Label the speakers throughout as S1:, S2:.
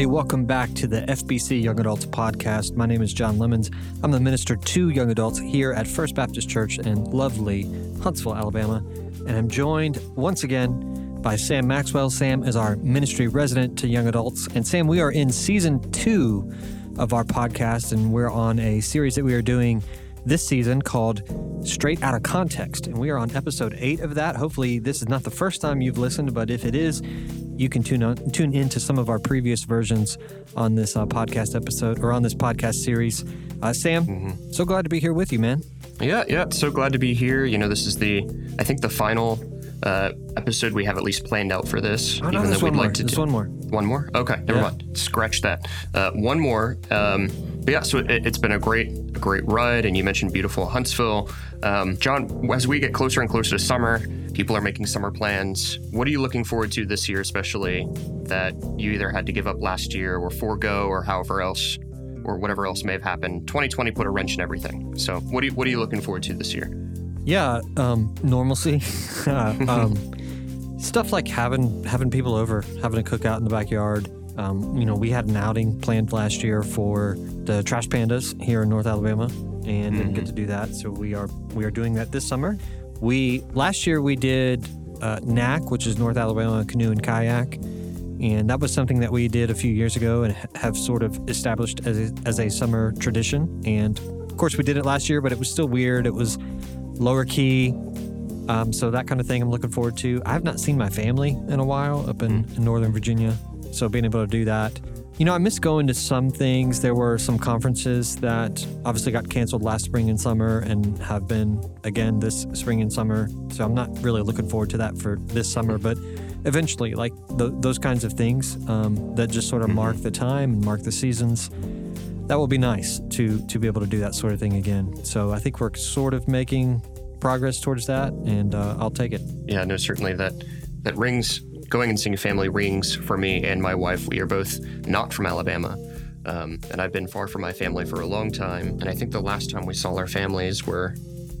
S1: everybody. Welcome back to the FBC Young Adults podcast. My name is John Lemons. I'm the minister to young adults here at First Baptist Church in lovely Huntsville, Alabama. And I'm joined once again by Sam Maxwell. Sam is our ministry resident to young adults. And Sam, we are in season two of our podcast, and we're on a series that we are doing this season called Straight Out of Context. And we are on episode eight of that. Hopefully, this is not the first time you've listened, but if it is, you can tune on, tune into some of our previous versions on this uh, podcast episode or on this podcast series. Uh, Sam, mm-hmm. so glad to be here with you, man.
S2: Yeah, yeah, so glad to be here. You know, this is the I think the final uh, episode we have at least planned out for this.
S1: Oh, no, even though we'd like to
S2: do
S1: one more.
S2: One more? Okay, never yeah. mind. Scratch that. Uh, one more. Um, but yeah, so it, has been a great, a great ride, and you mentioned beautiful Huntsville. Um, John, as we get closer and closer to summer, People are making summer plans. What are you looking forward to this year, especially that you either had to give up last year or forego or however else or whatever else may have happened? 2020 put a wrench in everything. So, what are you, what are you looking forward to this year?
S1: Yeah, um, normalcy. um, stuff like having having people over, having a cookout in the backyard. Um, you know, we had an outing planned last year for the Trash Pandas here in North Alabama, and mm-hmm. didn't get mm-hmm. to do that. So we are we are doing that this summer. We last year we did uh, NAC, which is North Alabama Canoe and Kayak, and that was something that we did a few years ago and have sort of established as a, as a summer tradition. And of course, we did it last year, but it was still weird. It was lower key, um, so that kind of thing I'm looking forward to. I have not seen my family in a while up in, in Northern Virginia, so being able to do that you know, I miss going to some things. There were some conferences that obviously got canceled last spring and summer and have been again this spring and summer. So I'm not really looking forward to that for this summer, but eventually, like th- those kinds of things um, that just sort of mark mm-hmm. the time and mark the seasons. That will be nice to to be able to do that sort of thing again. So I think we're sort of making progress towards that, and uh, I'll take it.
S2: Yeah, no, certainly that that rings going and seeing family rings for me and my wife. We are both not from Alabama. Um, and I've been far from my family for a long time. And I think the last time we saw our families were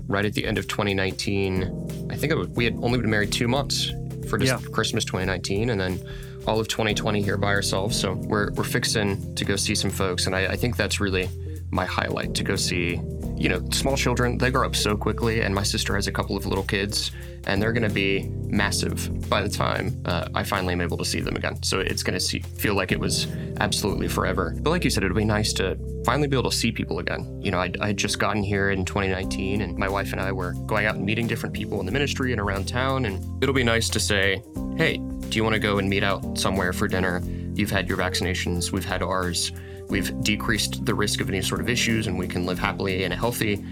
S2: right at the end of 2019. I think was, we had only been married two months for just yeah. Christmas 2019, and then all of 2020 here by ourselves. So we're, we're fixing to go see some folks. And I, I think that's really my highlight to go see you know, small children, they grow up so quickly. And my sister has a couple of little kids, and they're going to be massive by the time uh, I finally am able to see them again. So it's going to feel like it was absolutely forever. But like you said, it'll be nice to finally be able to see people again. You know, I had just gotten here in 2019, and my wife and I were going out and meeting different people in the ministry and around town. And it'll be nice to say, hey, do you want to go and meet out somewhere for dinner? You've had your vaccinations, we've had ours We've decreased the risk of any sort of issues, and we can live happily and healthy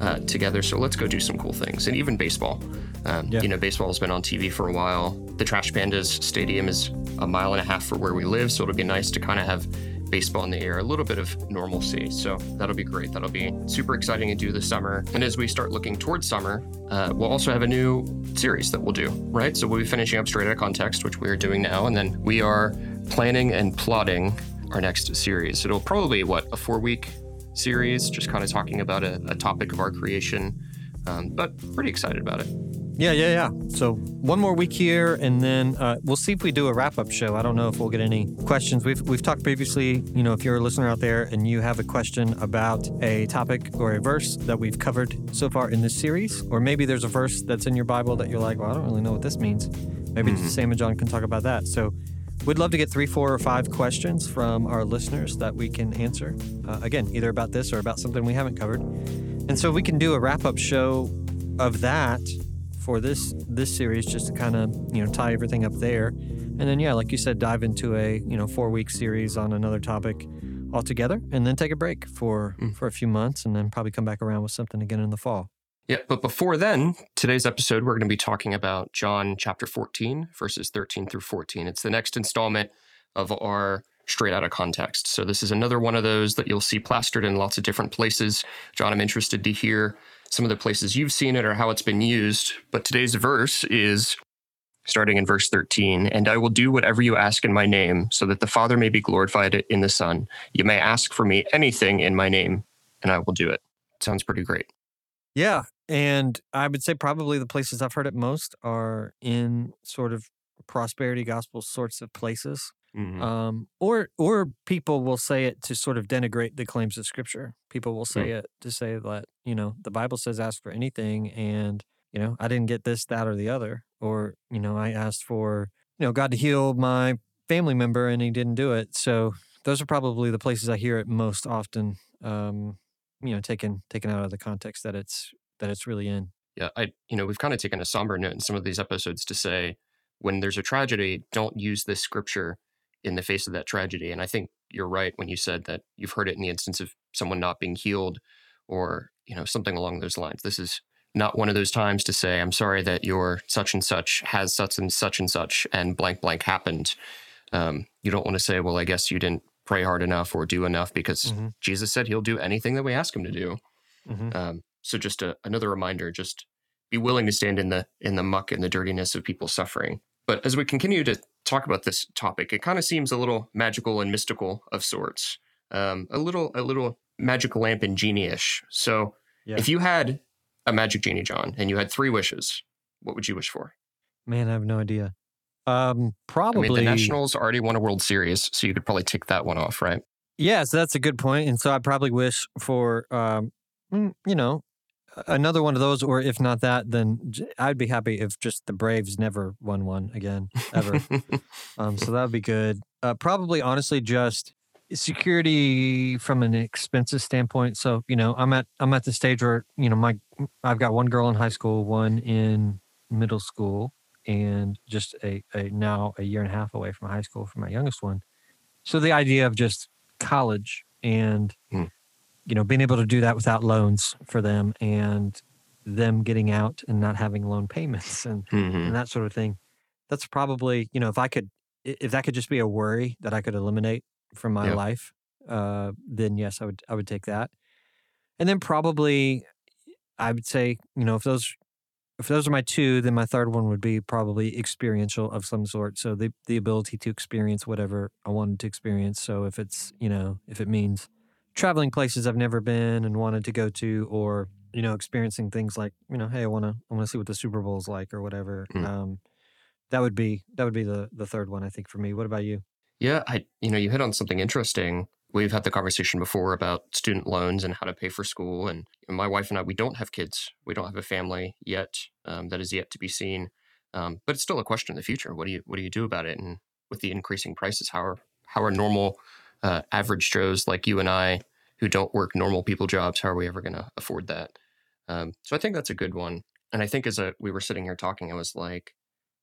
S2: uh, together. So let's go do some cool things. And even baseball. Um, yeah. You know, baseball has been on TV for a while. The Trash Pandas Stadium is a mile and a half from where we live, so it'll be nice to kind of have baseball in the air, a little bit of normalcy. So that'll be great. That'll be super exciting to do this summer. And as we start looking towards summer, uh, we'll also have a new series that we'll do, right? So we'll be finishing up straight out of context, which we are doing now, and then we are planning and plotting our next series. It'll probably be, what, a four week series, just kind of talking about a, a topic of our creation. Um, but pretty excited about it.
S1: Yeah, yeah, yeah. So one more week here, and then uh, we'll see if we do a wrap up show. I don't know if we'll get any questions. We've we've talked previously. You know, if you're a listener out there and you have a question about a topic or a verse that we've covered so far in this series, or maybe there's a verse that's in your Bible that you're like, well, I don't really know what this means. Maybe mm-hmm. Sam and John can talk about that. So We'd love to get three, four, or five questions from our listeners that we can answer. Uh, again, either about this or about something we haven't covered. And so we can do a wrap up show of that for this this series just to kind of you know tie everything up there and then yeah like you said dive into a you know four week series on another topic altogether and then take a break for mm. for a few months and then probably come back around with something again in the fall
S2: yeah, but before then, today's episode, we're going to be talking about John chapter 14, verses 13 through 14. It's the next installment of our straight out of context. So, this is another one of those that you'll see plastered in lots of different places. John, I'm interested to hear some of the places you've seen it or how it's been used. But today's verse is starting in verse 13 And I will do whatever you ask in my name, so that the Father may be glorified in the Son. You may ask for me anything in my name, and I will do it. Sounds pretty great.
S1: Yeah. And I would say probably the places I've heard it most are in sort of prosperity gospel sorts of places.
S2: Mhm.
S1: Um, or or people will say it to sort of denigrate the claims of Scripture. People will say it to say that you know the Bible says ask for anything, and you know I didn't get this, that, or the other, or you know I asked for you know God to heal my family member and He didn't do it. So those are probably the places I hear it most often. Um, you know, taken taken out of the context that it's that it's really in.
S2: Yeah, I you know we've kind of taken a somber note in some of these episodes to say when there's a tragedy, don't use this scripture in the face of that tragedy. And I think you're right when you said that you've heard it in the instance of someone not being healed or you know something along those lines. This is not one of those times to say I'm sorry that your such and such has such and such and such and blank blank happened. Um, you don't want to say, well, I guess you didn't pray hard enough or do enough because
S1: Mhm.
S2: Jesus said he'll do anything that we ask him to do.
S1: Mhm.
S2: Um, so just a, another reminder, just be willing to stand in the in the muck and the dirtiness of people suffering. But as we continue to talk about this topic, it kind of seems a little magical and mystical of sorts, um, a little a little magic lamp and genie-ish. So
S1: Yeah.
S2: if you had a magic genie, John, and you had three wishes, what would you wish for?
S1: Man, I have no idea. Um,
S2: I
S1: probably.
S2: mean, the Nationals already won a World Series, so you could probably tick that one off, right?
S1: Yeah, so that's a good point. And so I probably wish for, um, mm, you know, another one of those, or if not that, then I'd be happy if just the Braves never won one again, ever. um, so that would be good. Uh, probably, honestly, just security from an expenses standpoint. So you know, I'm at I'm at the stage where you know my I've got one girl in high school, one in middle school, and just a, a now a year and a half away from high school for my youngest one. So the idea of just college and
S2: Hmm.
S1: You know being able to do that without loans for them and them getting out and not having loan payments and,
S2: Mhm.
S1: and that sort of thing that's probably you know if i could if that could just be a worry that i could eliminate from my
S2: Yeah.
S1: life uh then yes i would i would take that and then probably i would say you know if those if those are my two then my third one would be probably experiential of some sort so the the ability to experience whatever i wanted to experience so if it's you know if it means traveling places i've never been and wanted to go to or you know experiencing things like you know hey i want to i want to see what the super Bowl is like or whatever
S2: Mm.
S1: um that would be that would be the the third one i think for me what about you
S2: Yeah, I you know, you hit on something interesting. We've had the conversation before about student loans and how to pay for school. And my wife and I, we don't have kids. We don't have a family yet. Um, that is yet to be seen. Um, but it's still a question in the future. What do you what do you do about it? And with the increasing prices, how are how are normal uh, average Joes like you and I who don't work normal people jobs? How are we ever going to afford that? Um, so I think that's a good one. And I think as a, we were sitting here talking, I was like,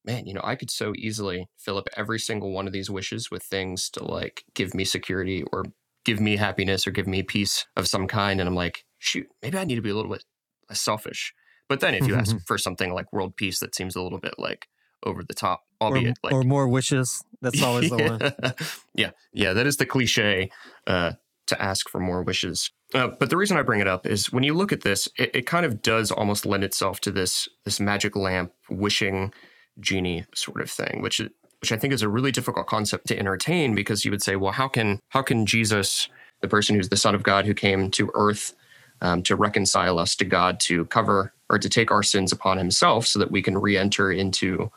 S2: man, you know, I could so easily fill up every single one of these wishes with things to like give me security or give me happiness or give me peace of some kind. And I'm like, shoot, maybe I need to be a little bit less selfish. But then if you ask for something like world peace, that seems a little bit like over the top,
S1: or,
S2: like
S1: or more wishes that's always the one
S2: yeah. yeah, yeah, that is the cliche uh, to ask for more wishes. Uh, but the reason I bring it up is when you look at this, it, it kind of does almost lend itself to this this magic lamp wishing genie sort of thing, which which I think is a really difficult concept to entertain because you would say, well, how can how can Jesus, the person who's the Son of God who came to Earth um, to reconcile us to God, to cover or to take our sins upon Himself, so that we can re-enter into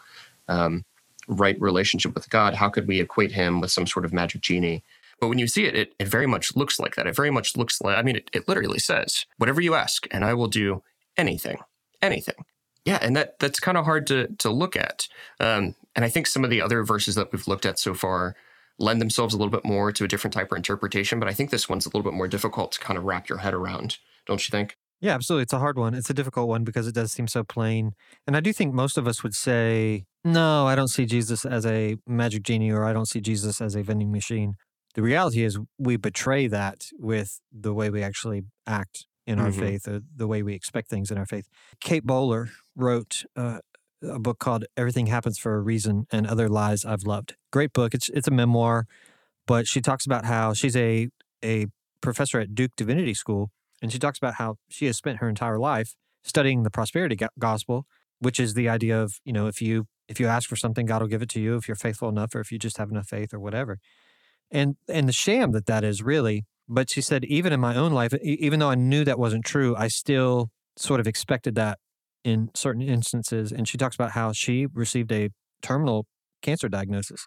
S2: um, right relationship with God, how could we equate him with some sort of magic genie? But when you see it, it, it very much looks like that. It very much looks like, I mean, it, it literally says, whatever you ask, and I will do anything, anything. Yeah, and that that's kind of hard to to look at. Um, and I think some of the other verses that we've looked at so far lend themselves a little bit more to a different type of interpretation. But I think this one's a little bit more difficult to kind of wrap your head around, don't you think?
S1: Yeah, absolutely. It's a hard one. It's a difficult one because it does seem so plain. And I do think most of us would say, no, I don't see Jesus as a magic genie or I don't see Jesus as a vending machine. The reality is we betray that with the way we actually act in our
S2: Mhm.
S1: faith or the way we expect things in our faith. Kate Bowler wrote uh, a book called Everything Happens for a Reason and Other Lies I've Loved. Great book. It's it's a memoir, but she talks about how she's a a professor at Duke Divinity School and she talks about how she has spent her entire life studying the prosperity gospel, which is the idea of, you know, if you if you ask for something, God will give it to you if you're faithful enough or if you just have enough faith or whatever. And and the sham that that is really, but she said even in my own life, even though I knew that wasn't true, I still sort of expected that in certain instances. And she talks about how she received a terminal cancer diagnosis.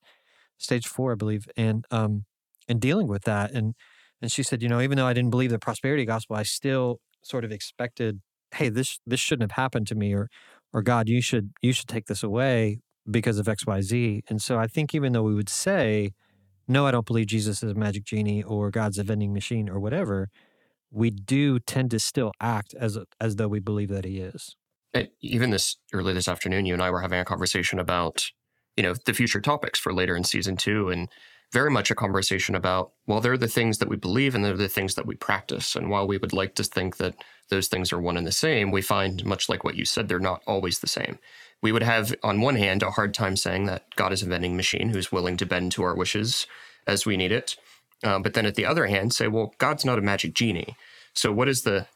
S1: stage four, I believe, and um, and dealing with that. And and she said, you know, even though I didn't believe the prosperity gospel, I still sort of expected, hey, this this shouldn't have happened to me, or or God, you should you should take this away because of X, Y, Z. And so I think even though we would say, no, I don't believe Jesus is a magic genie or God's a vending machine or whatever, we do tend to still act as as though we believe that He is.
S2: Eh, even this early this afternoon, you and I were having a conversation about, you know, the future topics for later in season two, and very much a conversation about, well, they're the things that we believe and they're the things that we practice. And while we would like to think that those things are one and the same, we find, much like what you said, they're not always the same. We would have, on one hand, a hard time saying that God is a vending machine who's willing to bend to our wishes as we need it. Um, but then at the other hand, say, well, God's not a magic genie. So what is the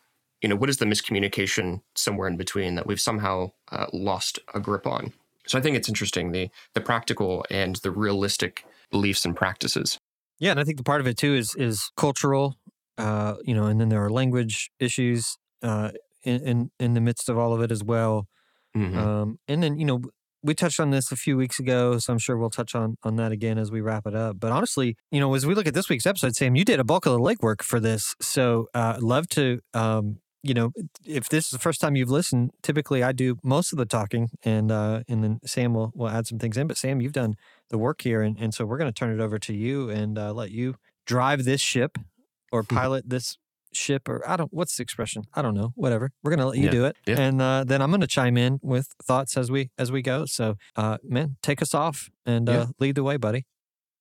S2: you know, what is the miscommunication somewhere in between that we've somehow uh, lost a grip on? So I think it's interesting the the practical and the realistic beliefs and practices.
S1: Yeah, and I think the part of it too is is cultural, uh, you know, and then there are language issues uh, in, in in the midst of all of it as well. Mm-hmm. Um, and then you know we touched on this a few weeks ago, so I'm sure we'll touch on on that again as we wrap it up. But honestly, you know, as we look at this week's episode, Sam, you did a bulk of the legwork for this, so uh, love to um, you know, if this is the first time you've listened, typically I do most of the talking, and uh, and then Sam will will add some things in. But Sam, you've done the work here, and, and so we're going to turn it over to you and uh, let you drive this ship or hmm. pilot this ship, or I don't what's the expression? I don't know. Whatever. We're going to let you
S2: yeah.
S1: do it,
S2: yeah.
S1: and uh, then I'm going to chime in with thoughts as we as we go. So, uh, man, take us off and uh, lead the way, buddy.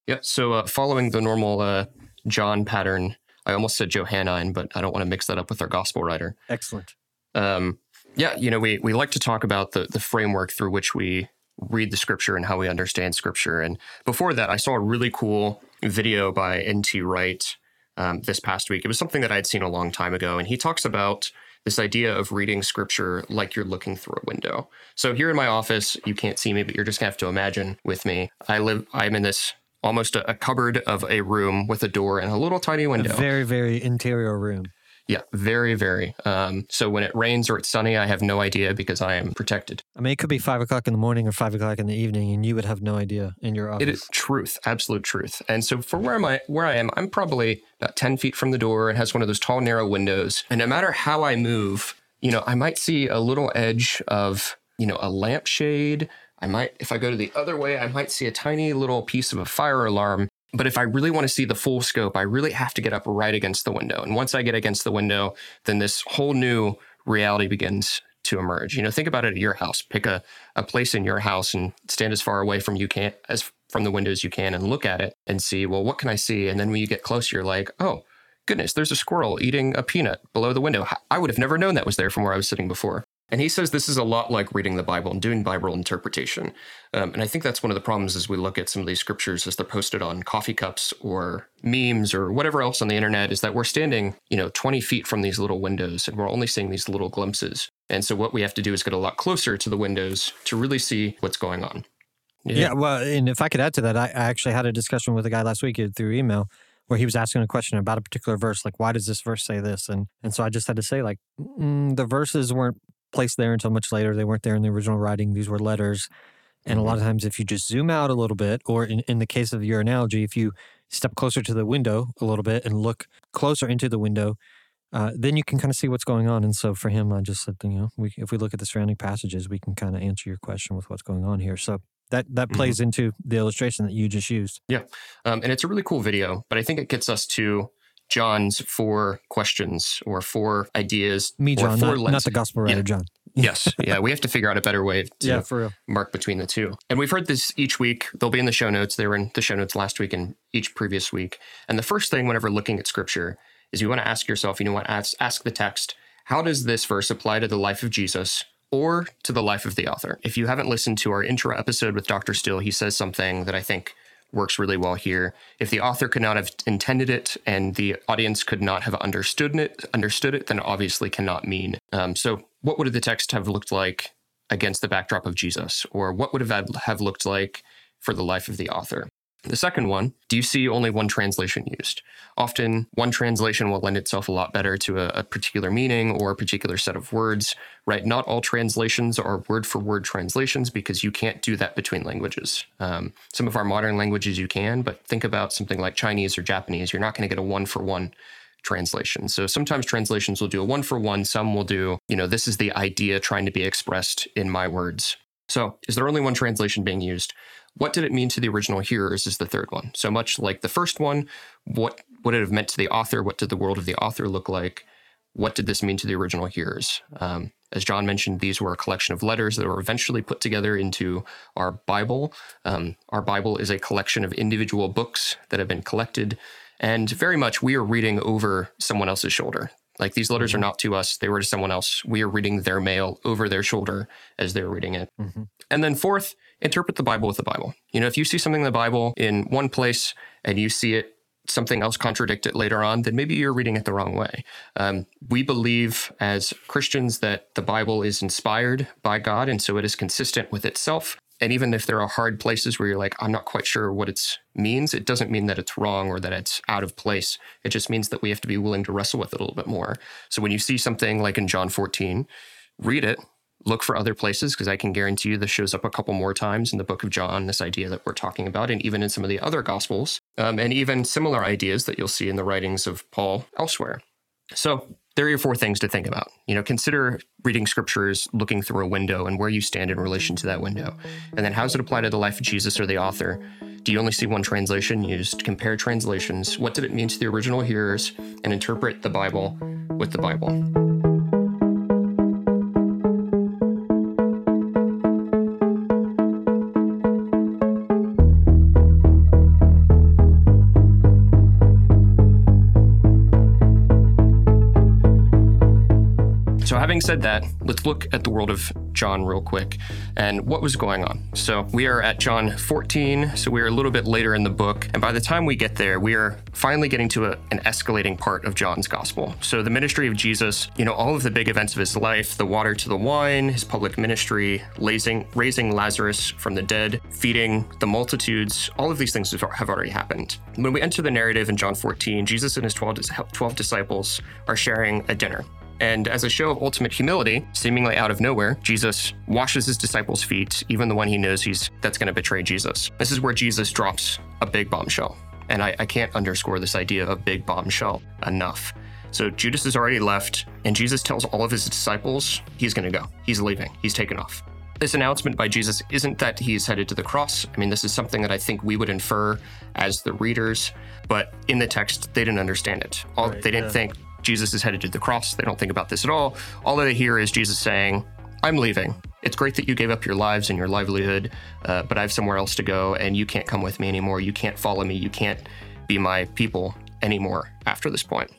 S2: Yeah. So, uh, following the normal uh, John pattern I almost said Johannine, but I don't want to mix that up with our gospel writer.
S1: Excellent.
S2: Um, yeah, you know, we we like to talk about the the framework through which we read the scripture and how we understand scripture. And before that, I saw a really cool video by N.T. Wright um, this past week. It was something that I had seen a long time ago, and he talks about this idea of reading scripture like you're looking through a window. So here in my office, you can't see me, but you're just gonna have to imagine with me. I live. I'm in this almost a, a, cupboard of a room with a door and a little tiny window.
S1: A very, very interior room.
S2: Yeah, very, very. Um, so when it rains or it's sunny, I have no idea because I am protected.
S1: I mean, it could be five o'clock in the morning or five o'clock in the evening, and you would have no idea in your office.
S2: It is truth, absolute truth. And so for where am I? Where I am, I'm probably about ten feet from the door. It has one of those tall, narrow windows, and no matter how I move, you know, I might see a little edge of you know a lampshade I might, if I go to the other way, I might see a tiny little piece of a fire alarm. But if I really want to see the full scope, I really have to get up right against the window. And once I get against the window, then this whole new reality begins to emerge. You know, think about it at your house. Pick a, a place in your house and stand as far away from you can as from the windows you can and look at it and see, well, what can I see? And then when you get closer, you're like, oh, goodness, there's a squirrel eating a peanut below the window. I would have never known that was there from where I was sitting before. And he says this is a lot like reading the Bible and doing Bible interpretation. Um, and I think that's one of the problems as we look at some of these scriptures as they're posted on coffee cups or memes or whatever else on the internet is that we're standing, you know, 20 feet from these little windows and we're only seeing these little glimpses. And so what we have to do is get a lot closer to the windows to really see what's going on.
S1: Yeah. yeah well, and if I could add to that, I, I actually had a discussion with a guy last week through email where he was asking a question about a particular verse, like why does this verse say this? And and so I just had to say like mm, the verses weren't placed there until much later. They weren't there in the original writing. These were letters. And mm-hmm. a lot of times, if you just zoom out a little bit, or in, in the case of your analogy, if you step closer to the window a little bit and look closer into the window, uh, then you can kind of see what's going on. And so for him, I just said, you know, we, if we look at the surrounding passages, we can kind of answer your question with what's going on here. So that that mm-hmm. plays mm-hmm. into the illustration that you just used.
S2: Yeah, um, and it's a really cool video, but I think it gets us to John's four questions or four ideas.
S1: Me, John, not, not, the gospel writer,
S2: yeah.
S1: John.
S2: yes. Yeah. We have to figure out a better way to
S1: yeah, for real.
S2: mark between the two. And we've heard this each week. They'll be in the show notes. They were in the show notes last week and each previous week. And the first thing, whenever looking at scripture, is you want to ask yourself, you know what, ask, ask the text, how does this verse apply to the life of Jesus or to the life of the author? If you haven't listened to our intro episode with Dr. Still, he says something that I think works really well here. If the author could not have intended it and the audience could not have understood it, understood it, then obviously cannot mean. Um, so, what would the text have looked like against the backdrop of Jesus, or what would have have looked like for the life of the author? The second one, do you see only one translation used? Often, one translation will lend itself a lot better to a, a, particular meaning or a particular set of words, right? Not all translations are word for word translations because you can't do that between languages. Um, some of our modern languages you can, but think about something like Chinese or Japanese. You're not going to get a one for one translation. So sometimes translations will do a one for one, some will do, you know, this is the idea trying to be expressed in my words. So, is there only one translation being used? What did it mean to the original hearers is the third one. So much like the first one, what would it have meant to the author? What did the world of the author look like? What did this mean to the original hearers? Um, as John mentioned, these were a collection of letters that were eventually put together into our Bible. Um, our Bible is a collection of individual books that have been collected, and very much we are reading over someone else's shoulder. Like these letters are mm-hmm. not to us, they were to someone else. We are reading their mail over their shoulder as they're reading it. Mm-hmm. And then, fourth, interpret the Bible with the Bible. You know, if you see something in the Bible in one place and you see it something else contradict it later on, then maybe you're reading it the wrong way. Um, we believe as Christians that the Bible is inspired by God, and so it is consistent with itself. And even if there are hard places where you're like, I'm not quite sure what it means, it doesn't mean that it's wrong or that it's out of place. It just means that we have to be willing to wrestle with it a little bit more. So when you see something like in John 14, read it, look for other places because I can guarantee you this shows up a couple more times in the book of John, this idea that we're talking about, and even in some of the other gospels, um, and even similar ideas that you'll see in the writings of Paul elsewhere. So there are your four things to think about. You know, consider reading scriptures, looking through a window, and where you stand in relation to that window. And then how does it apply to the life of Jesus or the author? Do you only see one translation used? Compare translations. What did it mean to the original hearers? And interpret the Bible with the Bible. Having said that, let's look at the world of John real quick and what was going on. So we are at John 14, so we are a little bit later in the book. And by the time we get there, we are finally getting to a, an escalating part of John's gospel. So the ministry of Jesus, you know, all of the big events of his life, the water to the wine, his public ministry, raising, raising Lazarus from the dead, feeding the multitudes, all of these things have already happened. When we enter the narrative in John 14, Jesus and his 12, 12 disciples are sharing a dinner. And as a show of ultimate humility, seemingly out of nowhere, Jesus washes his disciples' feet, even the one he knows he's that's going to betray Jesus. This is where Jesus drops a big bombshell. And I, I can't underscore this idea of big bombshell enough. So Judas has already left, and Jesus tells all of his disciples he's going to go. He's leaving. He's taken off. This announcement by Jesus isn't that he's headed to the cross. I mean, this is something that I think we would infer as the readers, but in the text, they didn't understand it. All, right, they didn't yeah. think Jesus is headed to the cross. They don't think about this at all. All they hear is Jesus saying, I'm leaving. It's great that you gave up your lives and your livelihood, uh, but I have somewhere else to go, and you can't come with me anymore. You can't follow me. You can't be my people anymore after this point.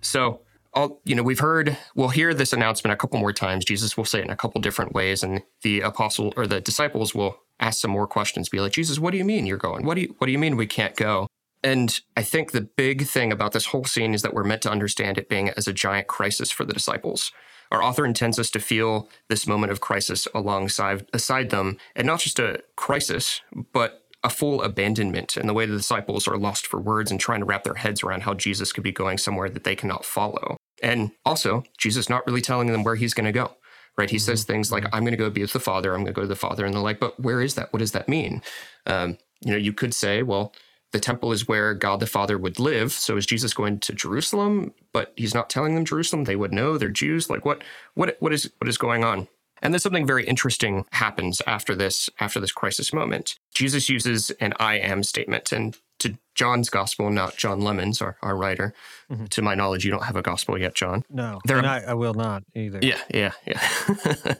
S2: So, all, you know, we've heard, we'll hear this announcement a couple more times. Jesus will say it in a couple different ways, and the apostle or the disciples will ask some more questions, be like, Jesus, what do you mean you're going? What do you, what do you mean we can't go? And I think the big thing about this whole scene is that we're meant to understand it being as a giant crisis for the disciples. Our author intends us to feel this moment of crisis alongside aside them, and not just a crisis, but a full abandonment in the way the disciples are lost for words and trying to wrap their heads around how Jesus could be going somewhere that they cannot follow. And also, Jesus not really telling them where he's going to go. Right? He mm-hmm. says things like, I'm going to go be with the Father, I'm going to go to the Father. And they're like, but where is that? What does that mean? Um, you know, you could say, well, the temple is where God the Father would live. So is Jesus going to Jerusalem? But he's not telling them Jerusalem. They would know they're Jews. Like what what what is what is going on? And then something very interesting happens after this after this crisis moment. Jesus uses an I am statement. And to John's gospel, not John Lemons, our, our writer. Mm-hmm. To my knowledge, you don't have a gospel yet, John.
S1: No, there, and I, I will not either.
S2: Yeah, yeah, yeah.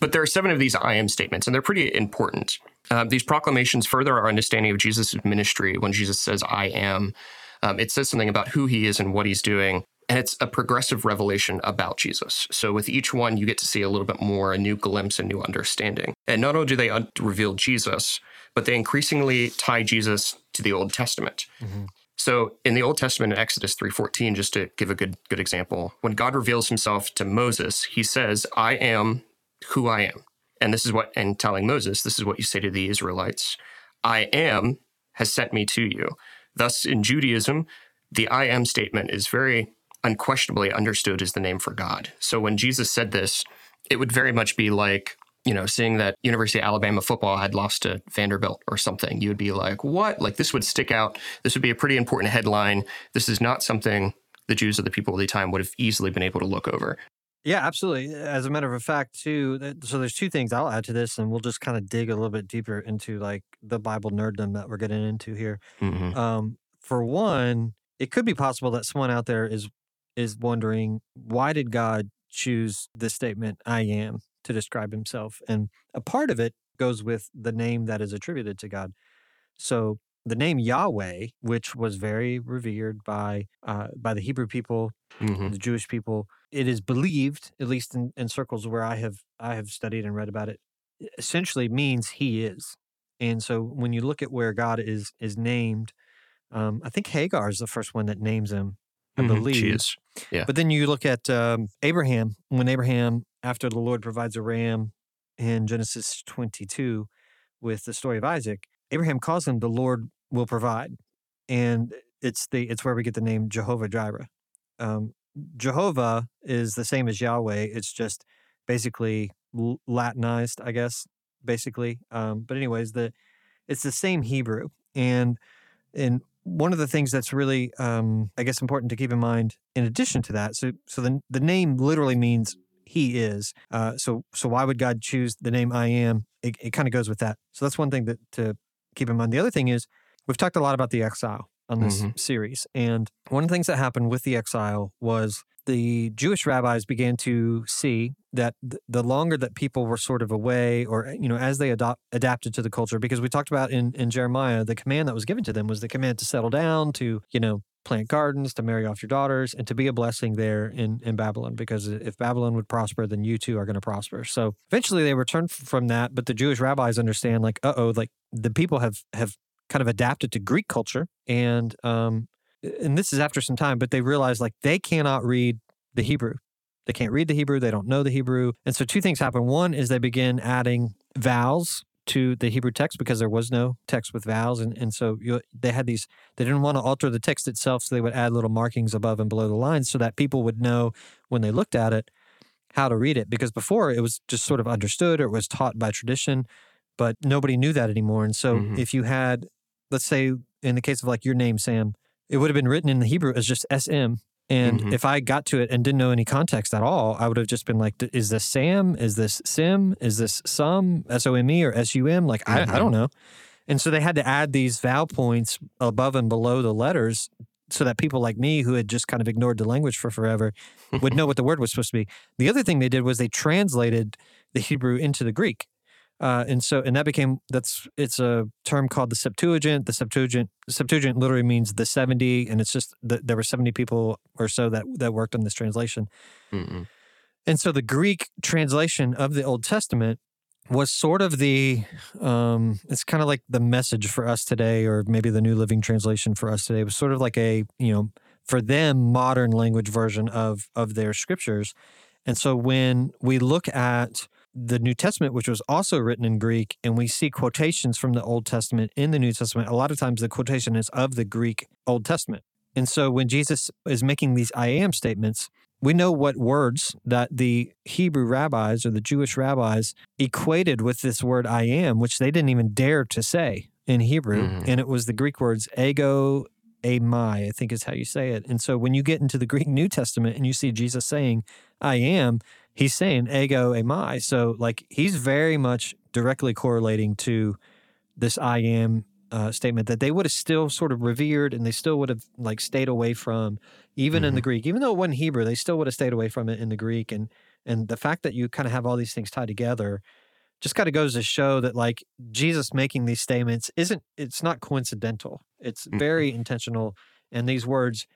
S2: but there are seven of these I am statements, and they're pretty important. Uh, these proclamations further our understanding of Jesus' ministry when Jesus says, I am. Um, it says something about who he is and what he's doing. And it's a progressive revelation about Jesus. So with each one, you get to see a little bit more, a new glimpse, a new understanding. And not only do they un- reveal Jesus, but they increasingly tie Jesus to the Old Testament. Mm-hmm. So in the Old Testament in Exodus 3:14 just to give a good good example, when God reveals himself to Moses, he says, "I am who I am." And this is what, and telling Moses, this is what you say to the Israelites I am has sent me to you. Thus, in Judaism, the I am statement is very unquestionably understood as the name for God. So when Jesus said this, it would very much be like, you know, seeing that University of Alabama football had lost to Vanderbilt or something. You would be like, what? Like, this would stick out. This would be a pretty important headline. This is not something the Jews of the people of the time would have easily been able to look over.
S1: Yeah, absolutely. As a matter of fact, too. So there's two things I'll add to this, and we'll just kind of dig a little bit deeper into like the Bible nerddom that we're getting into here.
S2: Mm-hmm.
S1: Um, for one, it could be possible that someone out there is is wondering why did God choose this statement "I am" to describe Himself, and a part of it goes with the name that is attributed to God. So the name Yahweh, which was very revered by uh, by the Hebrew people,
S2: Mm-hmm.
S1: the Jewish people, it is believed, at least in, in circles where I have I have studied and read about it, essentially means He is. And so when you look at where God is is named, um, I think Hagar is the first one that names Him. I
S2: Mhm.
S1: believe.
S2: She is.
S1: But then you look at um, Abraham, when Abraham, after the Lord provides a ram in Genesis 22 with the story of Isaac, Abraham calls him the Lord will provide. And it's the it's where we get the name Jehovah Jireh. Um, Jehovah is the same as Yahweh. It's just basically Latinized, I guess, basically. Um, but anyways, the it's the same Hebrew. And and one of the things that's really, um, I guess, important to keep in mind, in addition to that, so so the the name literally means He is. Uh, so so why would God choose the name I am? It, it kind of goes with that. So that's one thing that to keep in mind. The other thing is we've talked a lot about the exile on this series, and one of the things that happened with the exile was the Jewish rabbis began to see that th- the longer that people were sort of away, or you know, as they adopt, adapted to the culture, because we talked about in in Jeremiah, the command that was given to them was the command to settle down, to you know, plant gardens, to marry off your daughters, and to be a blessing there in in Babylon. Because if Babylon would prosper, then you too are going to prosper. So eventually, they returned f- from that, but the Jewish rabbis understand, like, uh oh, like the people have have kind of adapted to Greek culture, and um, and this is after some time, but they realize like they cannot read the Hebrew. They can't read the Hebrew. They don't know the Hebrew. And so two things happen. One is they begin adding vowels to the Hebrew text because there was no text with vowels. And, and so you, they had these, they didn't want to alter the text itself. So they would add little markings above and below the lines so that people would know when they looked at it how to read it. Because before it was just sort of understood or it was taught by tradition, but nobody knew that anymore. And so
S2: Mhm.
S1: if you had, let's say in the case of like your name, Sam, it would have been written in the Hebrew as just SM. And
S2: Mhm.
S1: if I got to it and didn't know any context at all, I would have just been like, is this Sam? Is this Sim? Is this Sum? S O M E or S U M? Like, I, I don't know. And so they had to add these vowel points above and below the letters so that people like me who had just kind of ignored the language for forever would know what the word was supposed to be. The other thing they did was they translated the Hebrew into the Greek. Uh, and so, and that became that's it's a term called the Septuagint. The Septuagint Septuagint literally means the seventy, and it's just that there were seventy people or so that that worked on this translation.
S2: Mm-mm.
S1: And so, the Greek translation of the Old Testament was sort of the um, it's kind of like the message for us today, or maybe the New Living Translation for us today. It was sort of like a you know for them modern language version of of their scriptures. And so, when we look at the New Testament, which was also written in Greek, and we see quotations from the Old Testament in the New Testament, a lot of times the quotation is of the Greek Old Testament. And so when Jesus is making these I am statements, we know what words that the Hebrew rabbis or the Jewish rabbis equated with this word I am, which they didn't even dare to say in Hebrew.
S2: Mhm.
S1: And it was the Greek words ego, eimi, I think is how you say it. And so when you get into the Greek New Testament and you see Jesus saying, I am, he's saying ego eimi. So like he's very much directly correlating to this I am uh, statement that they would have still sort of revered and they still would have like stayed away from, even in the Greek, even though it wasn't Hebrew, they still would have stayed away from it in the Greek. And and the fact that you kind of have all these things tied together just kind of goes to show that like Jesus making these statements isn't it's not coincidental. It's
S2: Mhm.
S1: very intentional, and these words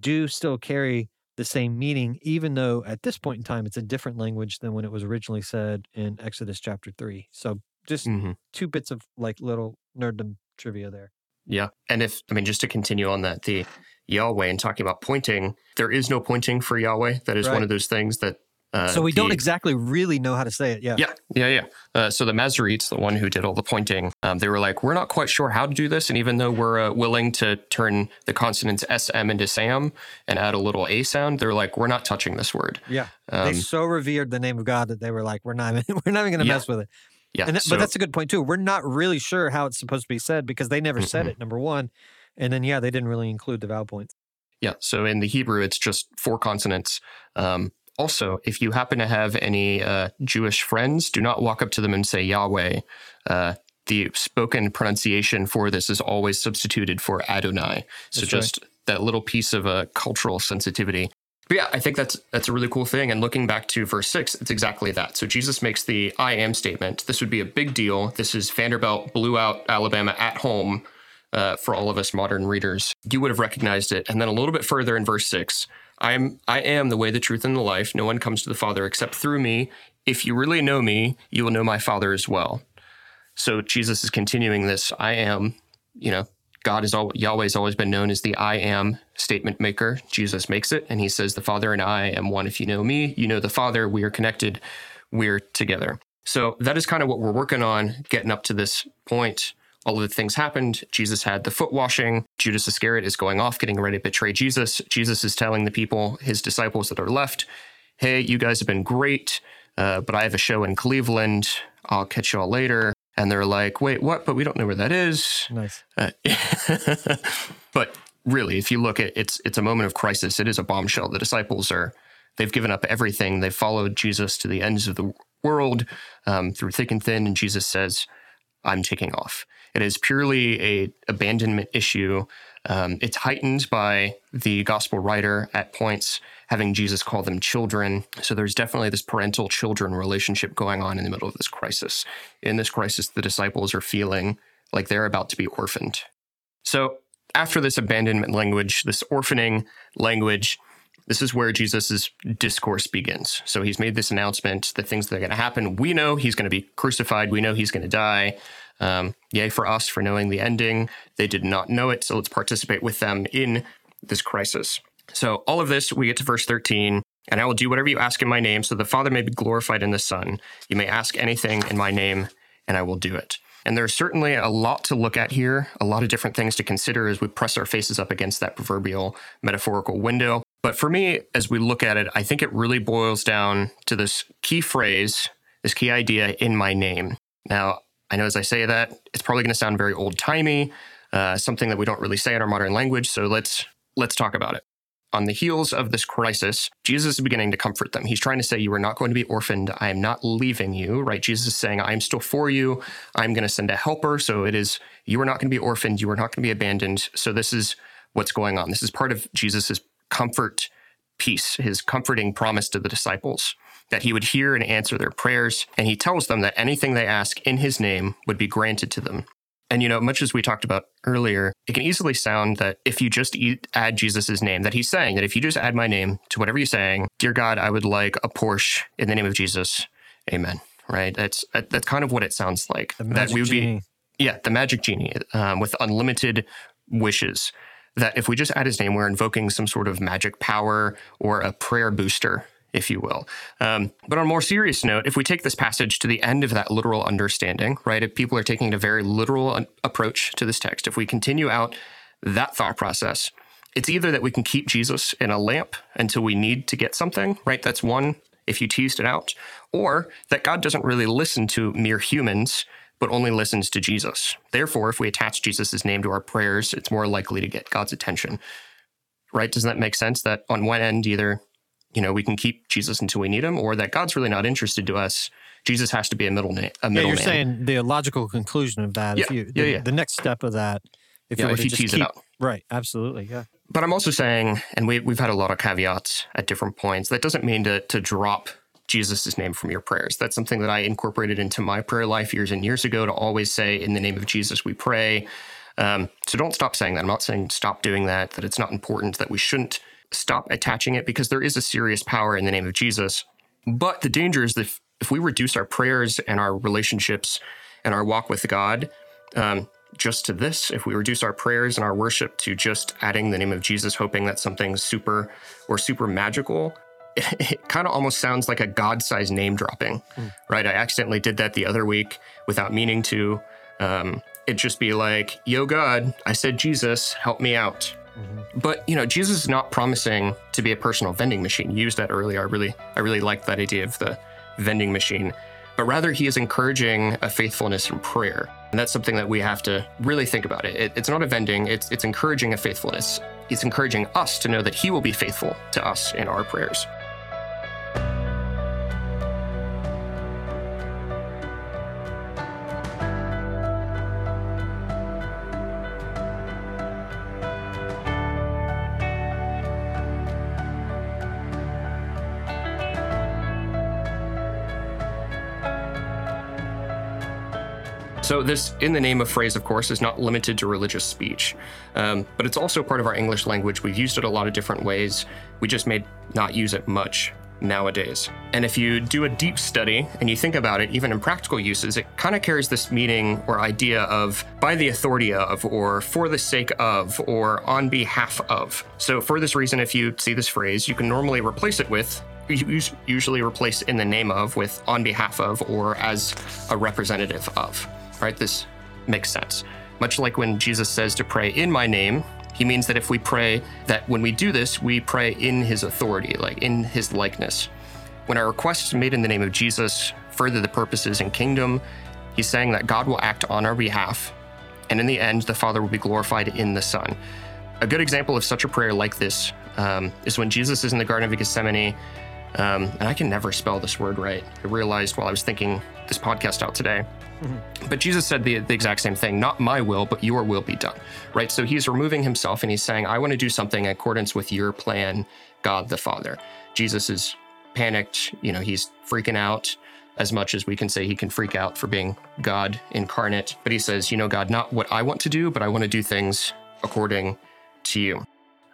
S1: do still carry the same meaning, even though at this point in time it's a different language than when it was originally said in Exodus chapter three. So just
S2: Mhm.
S1: two bits of like little nerddom trivia there.
S2: Yeah. And if, I mean, just to continue on that, the Yahweh and talking about pointing, there is no pointing for Yahweh. That is one of those things that Uh,
S1: so we don't exactly really know how to say it. Yeah.
S2: Yeah, yeah, yeah. Uh, so the Masoretes, the one who did all the pointing, um, they were like, we're not quite sure how to do this. And even though we're uh, willing to turn the consonants SM into Sam and add a little A sound, they're like, we're not touching this word.
S1: Yeah.
S2: Um,
S1: they so revered the name of God that they were like, we're not, we're not even going to
S2: Yeah.
S1: mess with it.
S2: yeah.
S1: That,
S2: so,
S1: but that's a good point too. We're not really sure how it's supposed to be said because they never said
S2: Mm-mm.
S1: it. Number one, and then yeah, they didn't really include the vowel points.
S2: yeah. So in the Hebrew, it's just four consonants. Um, also, if you happen to have any uh, Jewish friends, do not walk up to them and say Yahweh. Uh, the spoken pronunciation for this is always substituted for Adonai. So
S1: That's right.
S2: just that little piece of a cultural sensitivity. But yeah, I think that's that's a really cool thing. And looking back to verse six, it's exactly that. So Jesus makes the I am statement. This would be a big deal. This is Vanderbilt blew out Alabama at home uh, for all of us modern readers. You would have recognized it. And then a little bit further in verse six, I'm I am the way, the truth, and the life. No one comes to the Father except through me. If you really know me, you will know my Father as well. So Jesus is continuing this I am, you know, God is all Yahweh's always been known as the I am statement maker. Jesus makes it and he says the Father and I am one. If you know me, you know the Father. We are connected. We're together. So that is kind of what we're working on getting up to this point. All of the things happened. Jesus had the foot washing. Judas Iscariot is going off, getting ready to betray Jesus. Jesus is telling the people, his disciples that are left, hey, you guys have been great, uh, but I have a show in Cleveland. I'll catch y'all later. And they're like, wait, what? But we don't know where that is.
S1: Nice.
S2: Uh, but really, if you look at it's it's a moment of crisis. It is a bombshell. The disciples are they've given up everything. They've followed Jesus to the ends of the world um, through thick and thin, and Jesus says, "I'm taking off." It is purely a abandonment issue. Um, it's heightened by the gospel writer at points having Jesus call them children. So there's definitely this parental children relationship going on in the middle of this crisis. In this crisis, the disciples are feeling like they're about to be orphaned. So after this abandonment language, this orphaning language, this is where Jesus' discourse begins. So he's made this announcement, the things that are going to happen. We know he's going to be crucified. We know he's going to die. Um, yay for us for knowing the ending. They did not know it, so let's participate with them in this crisis. So, all of this, we get to verse 13, and I will do whatever you ask in my name, so the Father may be glorified in the Son. You may ask anything in my name, and I will do it. And there's certainly a lot to look at here, a lot of different things to consider as we press our faces up against that proverbial metaphorical window. But for me, as we look at it, I think it really boils down to this key phrase, this key idea in my name. Now, I know as I say that, it's probably going to sound very old timey, uh, something that we don't really say in our modern language. So let's let's talk about it. On the heels of this crisis, Jesus is beginning to comfort them. He's trying to say, You are not going to be orphaned. I am not leaving you, right? Jesus is saying, I am still for you. I'm going to send a helper. So it is, you are not going to be orphaned. You are not going to be abandoned. So this is what's going on. This is part of Jesus's comfort piece, his comforting promise to the disciples that he would hear and answer their prayers. And he tells them that anything they ask in his name would be granted to them. And, you know, much as we talked about earlier, it can easily sound that if you just eat, add Jesus' name, that he's saying that if you just add my name to whatever you're saying, dear God, I would like a Porsche in the name of Jesus. Amen. Right? That's that's kind of what it sounds like.
S1: The
S2: that
S1: magic
S2: we would
S1: genie.
S2: be, yeah, the magic genie um, with unlimited wishes. That if we just add his name, we're invoking some sort of magic power or a prayer booster, if you will. Um, but on a more serious note, if we take this passage to the end of that literal understanding, right, if people are taking a very literal un- approach to this text, if we continue out that thought process, it's either that we can keep Jesus in a lamp until we need to get something, right? That's one, if you teased it out, or that God doesn't really listen to mere humans, but only listens to Jesus. Therefore, if we attach Jesus' name to our prayers, it's more likely to get God's attention, right? Doesn't that make sense? That on one end, either you know we can keep Jesus until we need him, or that God's really not interested to us. Jesus has to be a middle name. A
S1: Yeah, you're
S2: man.
S1: saying the logical conclusion of that. if
S2: Yeah,
S1: you,
S2: yeah,
S1: the,
S2: yeah.
S1: the next step of that, if
S2: Yeah,
S1: you were
S2: if
S1: to
S2: you tease it
S1: keep,
S2: out.
S1: right? Absolutely, yeah.
S2: But I'm also saying, and we, we've had a lot of caveats at different points, that doesn't mean to, to drop Jesus' name from your prayers. That's something that I incorporated into my prayer life years and years ago to always say, in the name of Jesus, we pray. Um, so don't stop saying that. I'm not saying stop doing that, that it's not important, that we shouldn't stop attaching it because there is a serious power in the name of Jesus. But the danger is that if, if we reduce our prayers and our relationships and our walk with God um, just to this, if we reduce our prayers and our worship to just adding the name of Jesus, hoping that something super or super magical, it, it kind of almost sounds like a God-sized name dropping, right? I accidentally did that the other week without meaning to. Um, it'd just be like, "Yo, God, I said Jesus, help me out." Mm-hmm. But you know, Jesus is not promising to be a personal vending machine. You used that earlier. I really, I really liked that idea of the vending machine. But rather, he is encouraging a faithfulness in prayer, and that's something that we have to really think about. It. it it's not a vending; it's it's encouraging a faithfulness. It's encouraging us to know that He will be faithful to us in our prayers. So, this in the name of phrase, of course, is not limited to religious speech, um, but it's also part of our English language. We've used it a lot of different ways. We just may not use it much nowadays. And if you do a deep study and you think about it, even in practical uses, it kind of carries this meaning or idea of by the authority of, or for the sake of, or on behalf of. So, for this reason, if you see this phrase, you can normally replace it with usually replace in the name of with on behalf of or as a representative of right? This makes sense. Much like when Jesus says to pray in my name, he means that if we pray, that when we do this, we pray in his authority, like in his likeness. When our requests made in the name of Jesus further the purposes and kingdom, he's saying that God will act on our behalf, and in the end, the Father will be glorified in the Son. A good example of such a prayer like this um, is when Jesus is in the Garden of Gethsemane, um, and I can never spell this word right. I realized while I was thinking this podcast out today. But Jesus said the, the exact same thing not my will, but your will be done. Right? So he's removing himself and he's saying, I want to do something in accordance with your plan, God the Father. Jesus is panicked. You know, he's freaking out as much as we can say he can freak out for being God incarnate. But he says, You know, God, not what I want to do, but I want to do things according to you.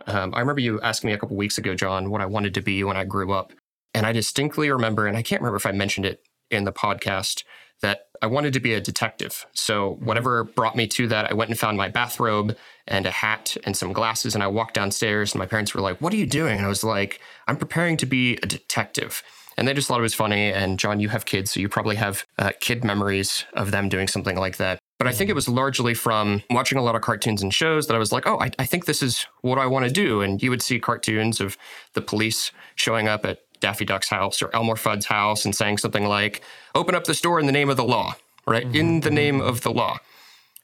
S2: Um, I remember you asking me a couple weeks ago, John, what I wanted to be when I grew up. And I distinctly remember, and I can't remember if I mentioned it in the podcast, that I wanted to be a detective. So, whatever brought me to that, I went and found my bathrobe and a hat and some glasses. And I walked downstairs, and my parents were like, What are you doing? And I was like, I'm preparing to be a detective. And they just thought it was funny. And, John, you have kids, so you probably have uh, kid memories of them doing something like that. But I think it was largely from watching a lot of cartoons and shows that I was like, oh, I, I think this is what I want to do. And you would see cartoons of the police showing up at Daffy Duck's house or Elmer Fudd's house and saying something like, open up the store in the name of the law, right? Mm-hmm. In the name of the law.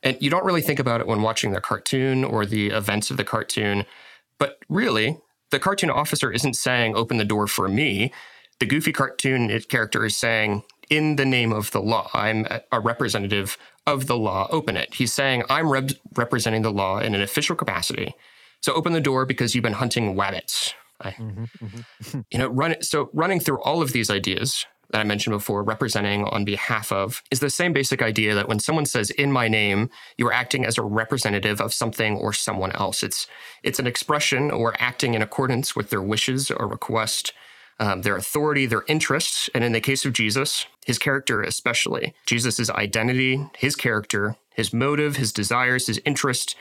S2: And you don't really think about it when watching the cartoon or the events of the cartoon. But really, the cartoon officer isn't saying, open the door for me. The goofy cartoon character is saying, in the name of the law, I'm a representative of the law, open it. He's saying, I'm rep- representing the law in an official capacity. So open the door because you've been hunting rabbits. I, mm-hmm, mm-hmm. you know, run. So running through all of these ideas that I mentioned before, representing on behalf of, is the same basic idea that when someone says "in my name," you are acting as a representative of something or someone else. It's it's an expression or acting in accordance with their wishes or request um, their authority, their interests, and in the case of Jesus, his character especially. Jesus' identity, his character, his motive, his desires, his interest.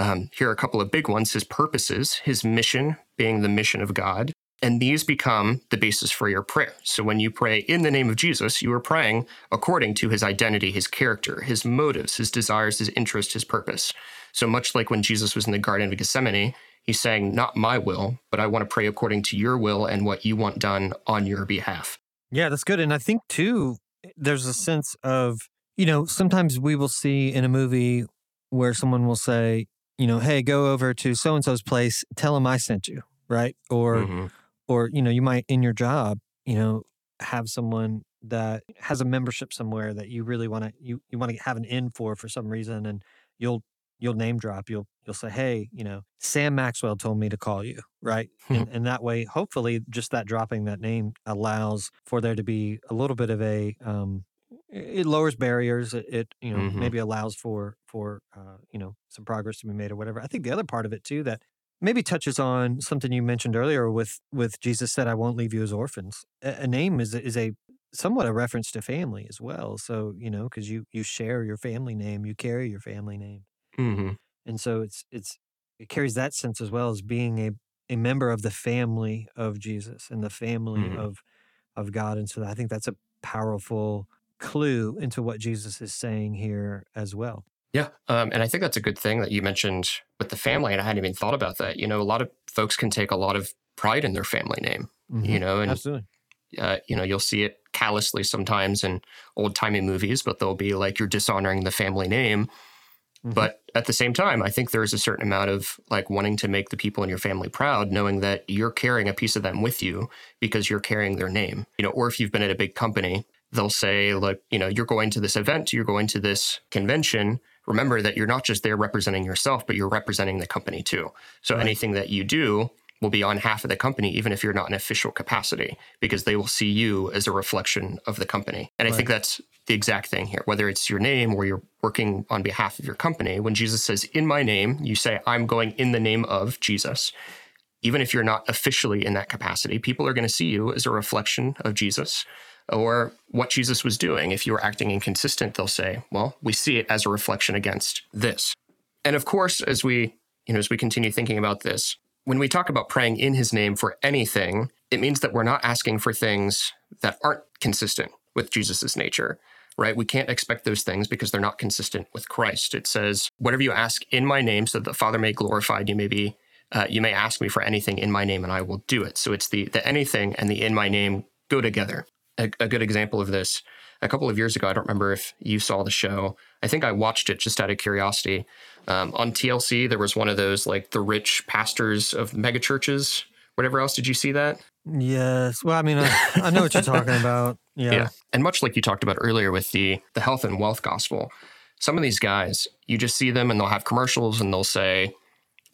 S2: Um, here are a couple of big ones his purposes, his mission being the mission of God. And these become the basis for your prayer. So when you pray in the name of Jesus, you are praying according to his identity, his character, his motives, his desires, his interest, his purpose. So much like when Jesus was in the Garden of Gethsemane, He's saying, Not my will, but I want to pray according to your will and what you want done on your behalf.
S1: Yeah, that's good. And I think, too, there's a sense of, you know, sometimes we will see in a movie where someone will say, you know, hey, go over to so and so's place, tell them I sent you, right? Or, mm-hmm. or, you know, you might in your job, you know, have someone that has a membership somewhere that you really want to you, you want to have an in for for some reason and you'll you'll name drop you'll you'll say hey you know sam maxwell told me to call you right and, and, that way hopefully just that dropping that name allows for there to be a little bit of a um, it lowers barriers it, it you know mm-hmm. maybe allows for for uh, you know some progress to be made or whatever i think the other part of it too that maybe touches on something you mentioned earlier with with jesus said i won't leave you as orphans a, a name is is a somewhat a reference to family as well so you know because you you share your family name you carry your family name
S2: Mm-hmm.
S1: And so it's it's it carries that sense as well as being a a member of the family of Jesus and the family
S2: Mhm.
S1: of of God. And so I think that's a powerful clue into what Jesus is saying here as well.
S2: Yeah. Um, and I think that's a good thing that you mentioned with the family. And I hadn't even thought about that. You know, a lot of folks can take a lot of pride in their family name, you
S1: Mhm.
S2: know, and,
S1: Absolutely.
S2: uh, you know, you'll see it callously sometimes in old timey movies, but they'll be like, you're dishonoring the family name.
S1: Mhm.
S2: But at the same time, I think there's a certain amount of like wanting to make the people in your family proud, knowing that you're carrying a piece of them with you because you're carrying their name. You know, or if you've been at a big company, they'll say, like, you know, you're going to this event, you're going to this convention. Remember that you're not just there representing yourself, but you're representing the company too. So
S1: Right.
S2: anything that you do will be on half of the company, even if you're not in official capacity, because they will see you as a reflection of the company. And I think that's the exact thing here, whether it's your name or you're working on behalf of your company. When Jesus says, in my name, you say, I'm going in the name of Jesus. Even if you're not officially in that capacity, people are going to see you as a reflection of Jesus or what Jesus was doing. If you were acting inconsistent, they'll say, well, we see it as a reflection against this. And of course, as we, you know, as we continue thinking about this, when we talk about praying in his name for anything, it means that we're not asking for things that aren't consistent with Jesus's nature, right? We can't expect those things because they're not consistent with Christ. It says, whatever you ask in my name so that the Father may glorified, you may be uh, you may ask me for anything in my name and I will do it. So it's the the anything and the in my name go together. A, a good example of this, a couple of years ago, I don't remember if you saw the show. I think I watched it just out of curiosity. Um, on TLC, there was one of those like the rich pastors of mega churches. Whatever else, did you see that?
S1: Yes. Well, I mean, I, I know what you're talking about. Yeah.
S2: And much like you talked about earlier with the the health and wealth gospel, some of these guys, you just see them and they'll have commercials and they'll say,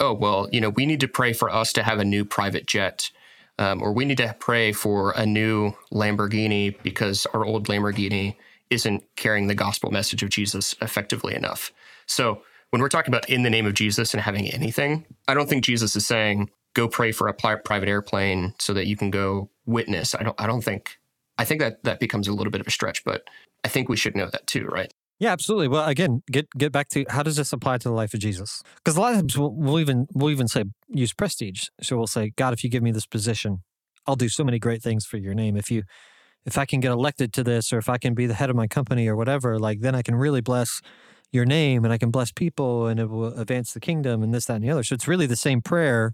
S2: "Oh, well, you know, we need to pray for us to have a new private jet." Um, or we need to pray for a new Lamborghini because our old Lamborghini isn't carrying the gospel message of Jesus effectively enough. So, when we're talking about in the name of Jesus and having anything, I don't think Jesus is saying go pray for a pri- private airplane so that you can go witness. I don't. I don't think. I think that that becomes a little bit of a stretch, but I think we should know that too, right?
S1: Yeah, absolutely. Well, again, get get back to how does this apply to the life of Jesus? Because a lot of times we'll, we'll even we'll even say use prestige. So we'll say, God, if you give me this position, I'll do so many great things for your name. If you if I can get elected to this, or if I can be the head of my company, or whatever, like then I can really bless your name, and I can bless people, and it will advance the kingdom, and this, that, and the other. So it's really the same prayer.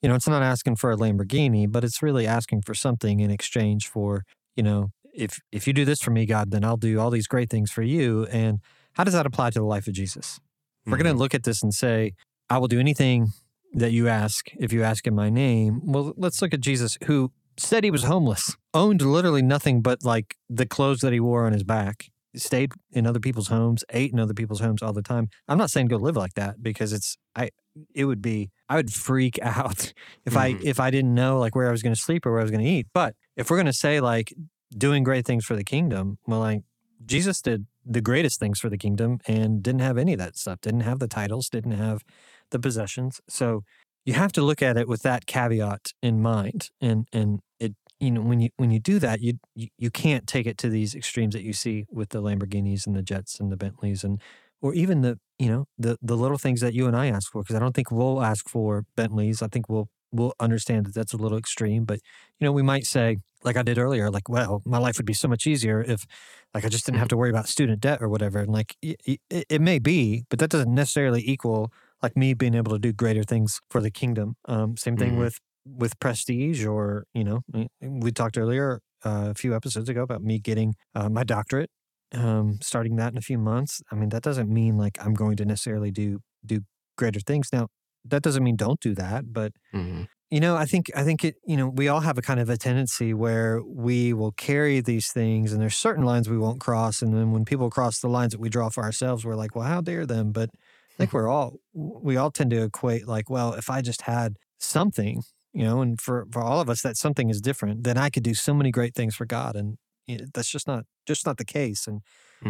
S1: You know, it's not asking for a Lamborghini, but it's really asking for something in exchange for you know if if you do this for me, God, then I'll do all these great things for you. And how does that apply to the life of Jesus? If We're going to look at this and say, I will do anything that you ask if you ask in my name. Well, let's look at Jesus, who said he was homeless, owned literally nothing but like the clothes that he wore on his back, stayed in other people's homes, ate in other people's homes all the time. I'm not saying go live like that because it's I it would be I would freak out if I
S2: Mhm.
S1: if I didn't know like where I was going to sleep or where I was going to eat. But if we're going to say like doing great things for the kingdom, well like Jesus did the greatest things for the kingdom and didn't have any of that stuff, didn't have the titles, didn't have the possessions. So you have to look at it with that caveat in mind. And and it you know when you when you do that, you you, you can't take it to these extremes that you see with the Lamborghinis and the jets and the Bentleys and or even the you know the the little things that you and I ask for because I don't think we'll ask for Bentleys. I think we'll we'll understand that that's a little extreme, but you know we might say like I did earlier, like well my life would be so much easier if like I just didn't have to worry about student debt or whatever. And like y- it, it may be, but that doesn't necessarily equal like me being able to do greater things for the kingdom. Um, same thing
S2: Mhm.
S1: with with prestige, or you know, we- we talked earlier uh, a few episodes ago about me getting uh, my doctorate, um, starting that in a few months. I mean, that doesn't mean like I'm going to necessarily do do greater things. Now, that doesn't mean don't do that, but
S2: Mhm.
S1: you know, I think I think it. You know, we all have a kind of a tendency where we will carry these things, and there's certain lines we won't cross, and then when people cross the lines that we draw for ourselves, we're like, well, how dare them? But I think we're all we all tend to equate like, well, if I just had something, you know, and for for all of us, that something is different. Then I could do so many great things for God, and you know, that's just not just not the case. And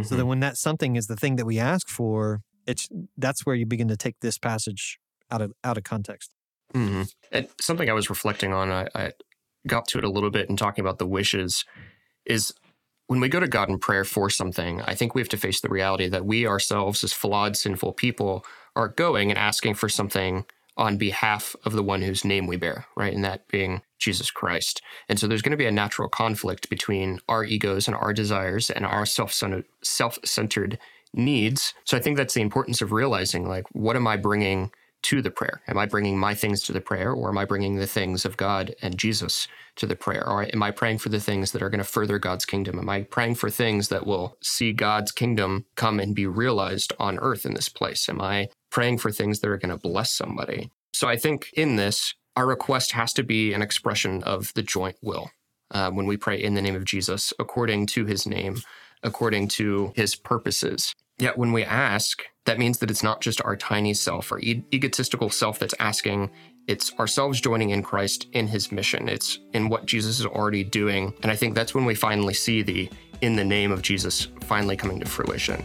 S1: so
S2: Mhm.
S1: then when that something is the thing that we ask for, it's that's where you begin to take this passage out of out of context.
S2: hmm And something I was reflecting on, I, I got to it a little bit in talking about the wishes, is when we go to God in prayer for something, I think we have to face the reality that we ourselves, as flawed, sinful people, are going and asking for something on behalf of the one whose name we bear, right? And that being Jesus Christ. And so there's going to be a natural conflict between our egos and our desires and our self-centered needs. So I think that's the importance of realizing like what am I bringing to the prayer? Am I bringing my things to the prayer or am I bringing the things of God and Jesus to the prayer? Or am I praying for the things that are going to further God's kingdom? Am I praying for things that will see God's kingdom come and be realized on earth in this place? Am I praying for things that are going to bless somebody? So I think in this, our request has to be an expression of the joint will. Uh, when we pray in the name of Jesus, according to his name, according to his purposes. Yet when we ask, that means that it's not just our tiny self, our e- egotistical self that's asking. It's ourselves joining in Christ in his mission. It's in what Jesus is already doing. And I think that's when we finally see the in the name of Jesus finally coming to fruition.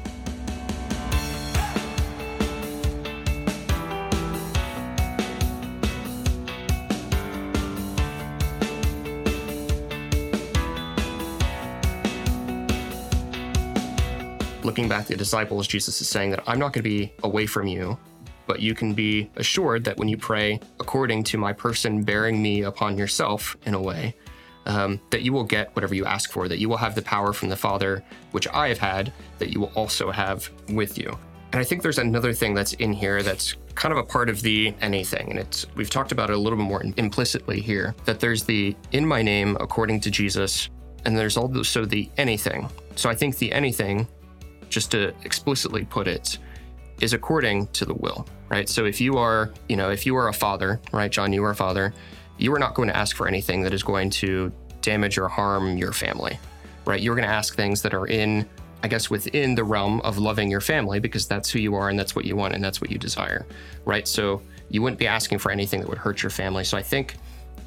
S2: Looking back at the disciples, Jesus is saying that I'm not going to be away from you, but you can be assured that when you pray according to my person bearing me upon yourself in a way, um, that you will get whatever you ask for, that you will have the power from the Father, which I have had, that you will also have with you. And I think there's another thing that's in here that's kind of a part of the anything. And it's we've talked about it a little bit more implicitly here, that there's the in my name according to Jesus, and there's also the anything. So I think the anything just to explicitly put it, is according to the will, right? So if you are, you know, if you are a father, right, John, you are a father, you are not going to ask for anything that is going to damage or harm your family, right? You're going to ask things that are in, I guess, within the realm of loving your family because that's who you are and that's what you want and that's what you desire, right? So you wouldn't be asking for anything that would hurt your family. So I think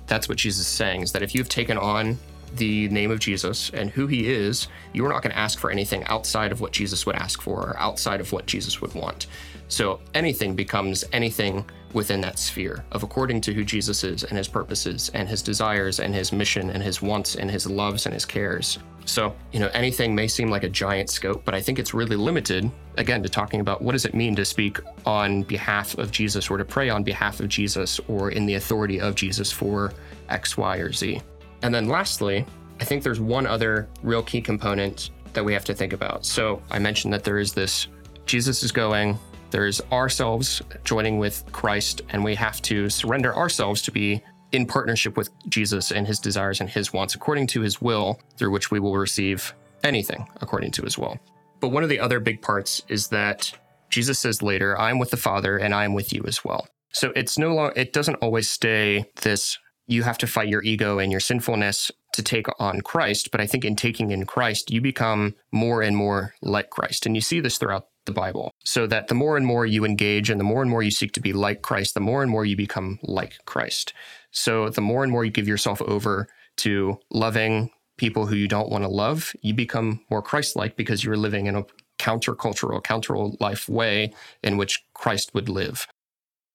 S2: that's what Jesus is saying is that if you've taken on the name of Jesus and who he is, you're not going to ask for anything outside of what Jesus would ask for or outside of what Jesus would want. So anything becomes anything within that sphere of according to who Jesus is and his purposes and his desires and his mission and his wants and his loves and his cares. So, you know, anything may seem like a giant scope, but I think it's really limited, again, to talking about what does it mean to speak on behalf of Jesus or to pray on behalf of Jesus or in the authority of Jesus for X, Y, or Z. And then lastly, I think there's one other real key component that we have to think about. So I mentioned that there is this Jesus is going, there's ourselves joining with Christ, and we have to surrender ourselves to be in partnership with Jesus and his desires and his wants according to his will, through which we will receive anything according to his will. But one of the other big parts is that Jesus says later, I'm with the Father and I am with you as well. So it's no longer, it doesn't always stay this you have to fight your ego and your sinfulness to take on Christ. But I think in taking in Christ, you become more and more like Christ. And you see this throughout the Bible. So that the more and more you engage and the more and more you seek to be like Christ, the more and more you become like Christ. So the more and more you give yourself over to loving people who you don't want to love, you become more Christ like because you're living in a countercultural, counter life way in which Christ would live.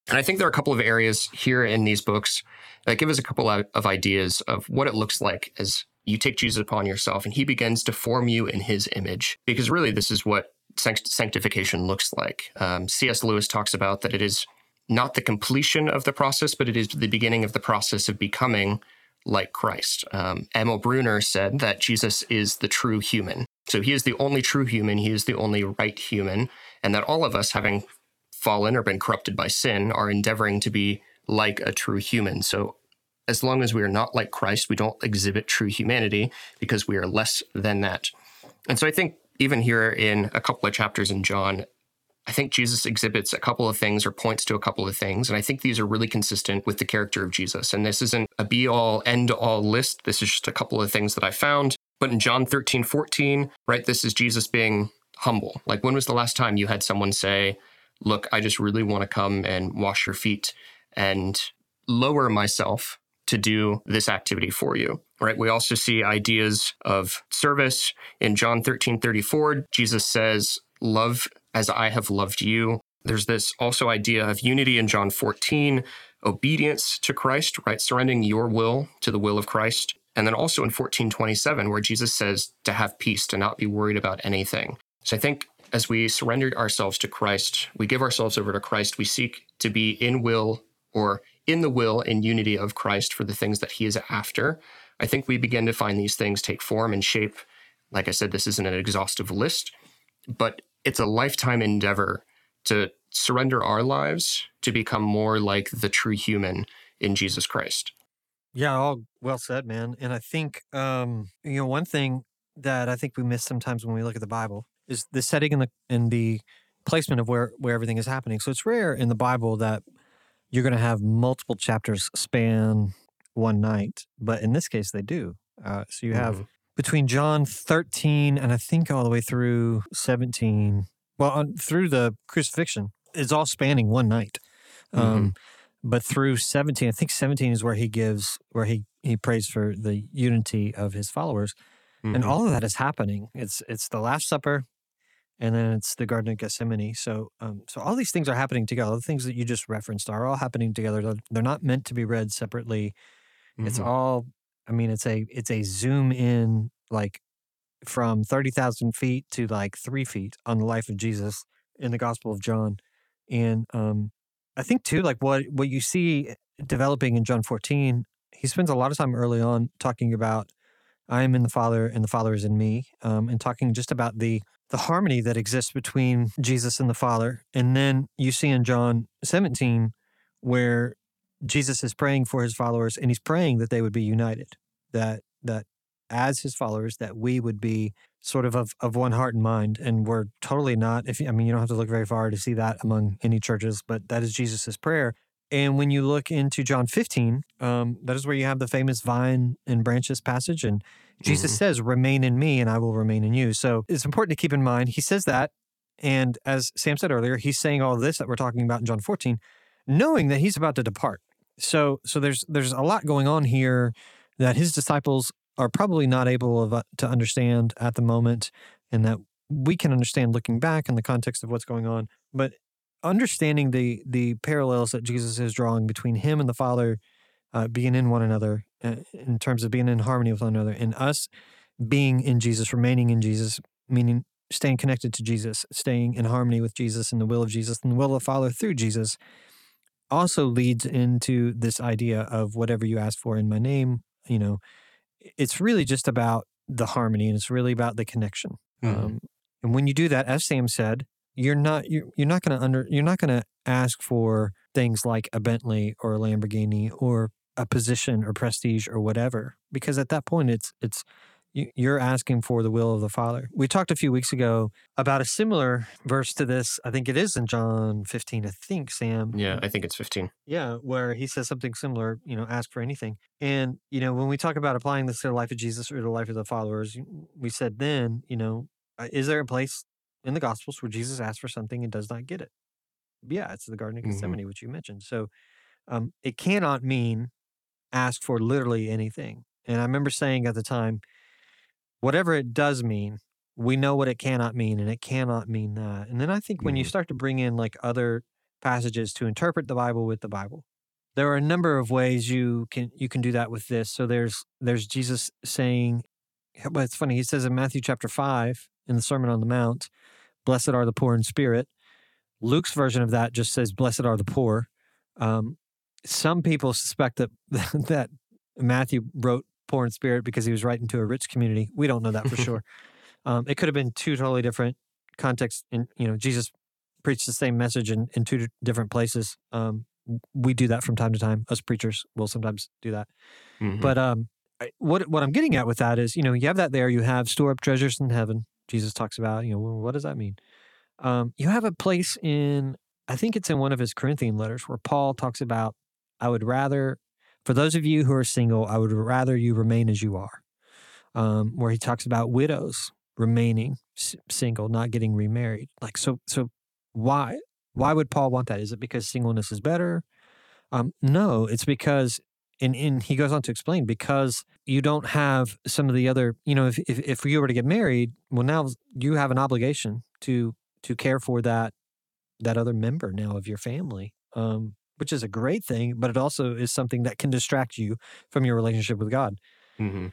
S2: And I think there are a couple of areas here in these books that give us a couple of ideas of what it looks like as you take Jesus upon yourself and he begins to form you in his image. Because really, this is what sanctification looks like. Um, C.S. Lewis talks about that it is not the completion of the process, but it is the beginning of the process of becoming like Christ. Um, Emil Brunner said that Jesus is the true human. So he is the only true human, he is the only right human, and that all of us, having fallen or been corrupted by sin are endeavoring to be like a true human. So as long as we are not like Christ, we don't exhibit true humanity because we are less than that. And so I think even here in a couple of chapters in John, I think Jesus exhibits a couple of things or points to a couple of things. And I think these are really consistent with the character of Jesus. And this isn't a be all, end all list. This is just a couple of things that I found. But in John 13, 14, right, this is Jesus being humble. Like, when was the last time you had someone say, look, I just really want to come and wash your feet and lower myself to do this activity for you. Right? We also see ideas of service in John 13 34. Jesus says, Love as I have loved you. There's this also idea of unity in John 14, obedience to Christ, right? Surrendering your will to the will of Christ. And then also in 1427, where Jesus says to have peace, to not be worried about anything. So I think as we surrender ourselves to Christ, we give ourselves over to Christ, we seek to be in will or in the will and unity of Christ for the things that he is after, I think we begin to find these things take form and shape. Like I said, this isn't an exhaustive list, but it's a lifetime endeavor to surrender our lives to become more like the true human in Jesus Christ.
S1: Yeah, all well said, man. And I think um, you know one thing that I think we miss sometimes when we look at the Bible is the setting and the and the placement of where where everything is happening. So it's rare in the Bible that you're going to have multiple chapters span one night, but in this case they do. Uh, so you have
S2: Mhm.
S1: between John 13 and I think all the way through 17, well, on, through the crucifixion, it's all spanning one night. Um, But through 17, I think 17 is where he gives, where he, he prays for the unity of his followers. And
S2: Mhm.
S1: all of that is happening. It's it's the Last Supper, and then it's the Garden of Gethsemane. So um, so all these things are happening together. The things that you just referenced are all happening together. They're, they're not meant to be read separately. It's
S2: Mhm.
S1: all. I mean, it's a it's a zoom in like from thirty thousand feet to like three feet on the life of Jesus in the Gospel of John, and um, I think too like what what you see developing in John fourteen. He spends a lot of time early on talking about I am in the Father, and the Father is in me, um, and talking just about the the harmony that exists between Jesus and the Father. And then you see in John 17 where Jesus is praying for his followers, and he's praying that they would be united, that that as his followers, that we would be sort of of, of one heart and mind. And we're totally not. If I mean, you don't have to look very far to see that among any churches, but that is Jesus's prayer. And when you look into John 15, um, that is where you have the famous vine and branches passage. And Jesus
S2: Mhm.
S1: says, Remain in me and I will remain in you. So it's important to keep in mind, he says that. And as Sam said earlier, he's saying all this that we're talking about in John 14, knowing that he's about to depart. So so there's there's a lot going on here that his disciples are probably not able of, uh, to understand at the moment, and that we can understand looking back in the context of what's going on. But understanding the the parallels that Jesus is drawing between him and the Father uh, being in one another in terms of being in harmony with one another, and us being in Jesus, remaining in Jesus, meaning staying connected to Jesus, staying in harmony with Jesus and the will of Jesus and the will of the Father through Jesus, also leads into this idea of whatever you ask for in my name. You know, it's really just about the harmony and it's really about the connection.
S2: Mhm.
S1: Um, and when you do that, as Sam said, you're not you're, you're not going to under you're not going to ask for things like a Bentley or a Lamborghini or a position or prestige or whatever because at that point it's it's you- you're asking for the will of the Father. We talked a few weeks ago about a similar verse to this. I think it is in John 15. I think Sam.
S2: Yeah, I think it's 15.
S1: Yeah, where he says something similar, you know, ask for anything. And, you know, when we talk about applying this to the life of Jesus or the life of the followers, we said then, you know, uh, is there a place in the Gospels where Jesus asks for something and does not get it? Yeah, it's the Garden of
S2: Mhm.
S1: Gethsemane, which you mentioned. So um, it cannot mean ask for literally anything. And I remember saying at the time, whatever it does mean, we know what it cannot mean, and it cannot mean that. And then I think when you start to bring in like other passages to interpret the Bible with the Bible, there are a number of ways you can you can do that with this. So there's there's Jesus saying, but it's funny. He says in Matthew chapter five in the Sermon on the Mount, "Blessed are the poor in spirit." Luke's version of that just says, "Blessed are the poor." Um, some people suspect that that Matthew wrote poor in spirit because he was writing to a rich community. We don't know that for sure. Um, it could have been two totally different contexts. And you know, Jesus preached the same message in, in two different places. Um, we do that from time to time. Us preachers will sometimes do that.
S2: Mhm.
S1: But um, I, what what I'm getting at with that is, you know, you have that there. You have store up treasures in heaven. Jesus talks about, you know, what does that mean? Um, you have a place in, I think it's in one of his Corinthian letters where Paul talks about, I would rather, for those of you who are single, I would rather you remain as you are. Um, where he talks about widows remaining s- single, not getting remarried. Like so, so why? Why would Paul want that? Is it because singleness is better? Um, no, it's because, and, and he goes on to explain because you don't have some of the other, you know, if, if if you were to get married, well, now you have an obligation to to care for that that other member now of your family, um, which is a great thing, but it also is something that can distract you from your relationship with God.
S2: Mhm.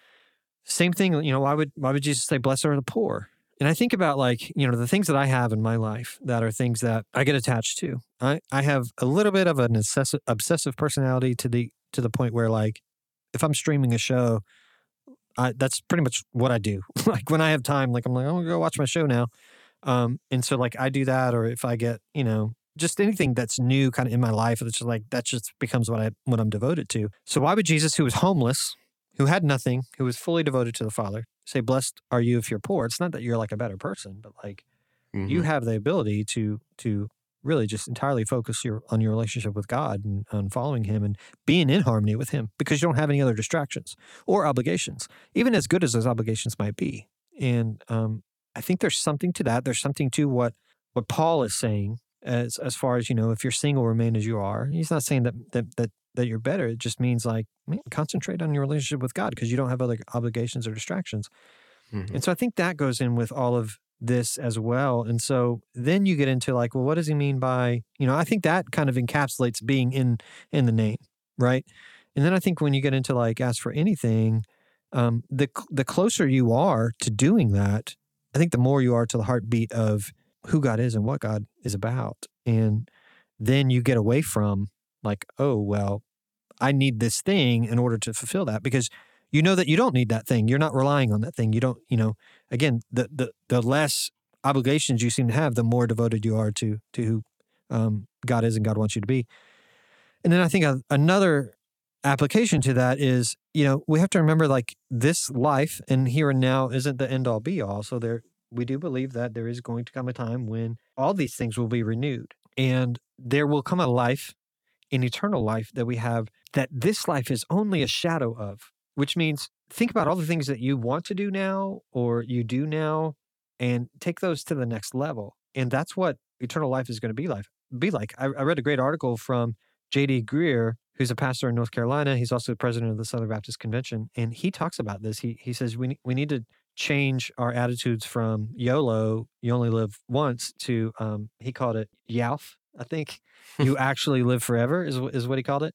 S1: Same thing, you know, why would why would Jesus say, "Blessed are the poor"? And I think about like, you know, the things that I have in my life that are things that I get attached to. I, I have a little bit of an obsessive, obsessive personality to the to the point where like if I'm streaming a show, I, that's pretty much what I do. like when I have time, like I'm like, I'm gonna go watch my show now. Um, and so like I do that, or if I get, you know, just anything that's new kind of in my life, it's just like that just becomes what I what I'm devoted to. So why would Jesus, who was homeless, who had nothing, who was fully devoted to the Father, say, Blessed are you if you're poor? It's not that you're like a better person, but like
S2: Mhm.
S1: you have the ability to to really just entirely focus your on your relationship with God and on following him and being in harmony with him because you don't have any other distractions or obligations, even as good as those obligations might be. And um, I think there's something to that. There's something to what what Paul is saying as as far as you know, if you're single, remain as you are. He's not saying that that that that you're better. It just means like man, concentrate on your relationship with God because you don't have other obligations or distractions.
S2: Mhm.
S1: And so I think that goes in with all of this as well. And so then you get into like, well, what does he mean by, you know, I think that kind of encapsulates being in in the name, right? And then I think when you get into like ask for anything, um, the the closer you are to doing that, I think the more you are to the heartbeat of who God is and what God is about. And then you get away from like, oh, well, I need this thing in order to fulfill that because you know that you don't need that thing. You're not relying on that thing. You don't, you know, again, the the the less obligations you seem to have, the more devoted you are to to who um, God is and God wants you to be. And then I think another application to that is, you know, we have to remember like this life and here and now isn't the end all be all. So there, we do believe that there is going to come a time when all these things will be renewed, and there will come a life, an eternal life that we have that this life is only a shadow of. Which means think about all the things that you want to do now or you do now, and take those to the next level. And that's what eternal life is going to be like. Be like. I, I read a great article from J.D. Greear, who's a pastor in North Carolina. He's also the president of the Southern Baptist Convention, and he talks about this. He he says we we need to change our attitudes from YOLO, you only live once, to um, he called it YALF. I think you actually live forever is is what he called it.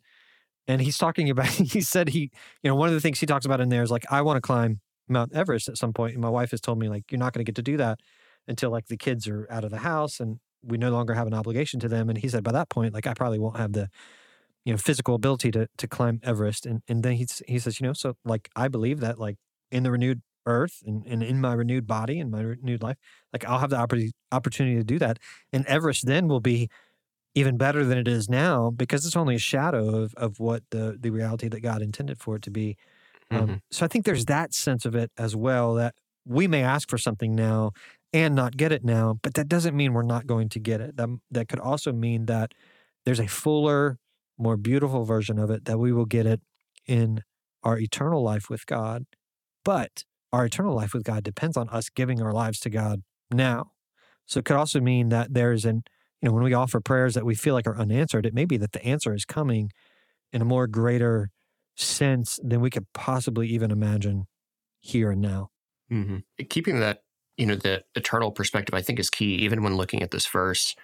S1: And he's talking about. He said he, you know, one of the things he talks about in there is like I want to climb Mount Everest at some point. and my wife has told me like you're not going to get to do that until like the kids are out of the house and we no longer have an obligation to them. And he said by that point, like I probably won't have the you know physical ability to to climb Everest. And and then he he says, you know, so like I believe that like in the renewed earth and, and in my renewed body and my renewed life, like I'll have the oppor- opportunity to do that. And Everest then will be even better than it is now because it's only a shadow of of what the the reality that God intended for it to be. Um,
S2: Mhm.
S1: So I think there's that sense of it as well that we may ask for something now and not get it now, but that doesn't mean we're not going to get it. That that could also mean that there's a fuller, more beautiful version of it that we will get it in our eternal life with God. But our eternal life with God depends on us giving our lives to God now. So it could also mean that there's an, you know, when we offer prayers that we feel like are unanswered, it may be that the answer is coming in a more greater sense than we could possibly even imagine here and now.
S2: hmm Keeping that, you know, the eternal perspective, I think is key, even when looking at this verse,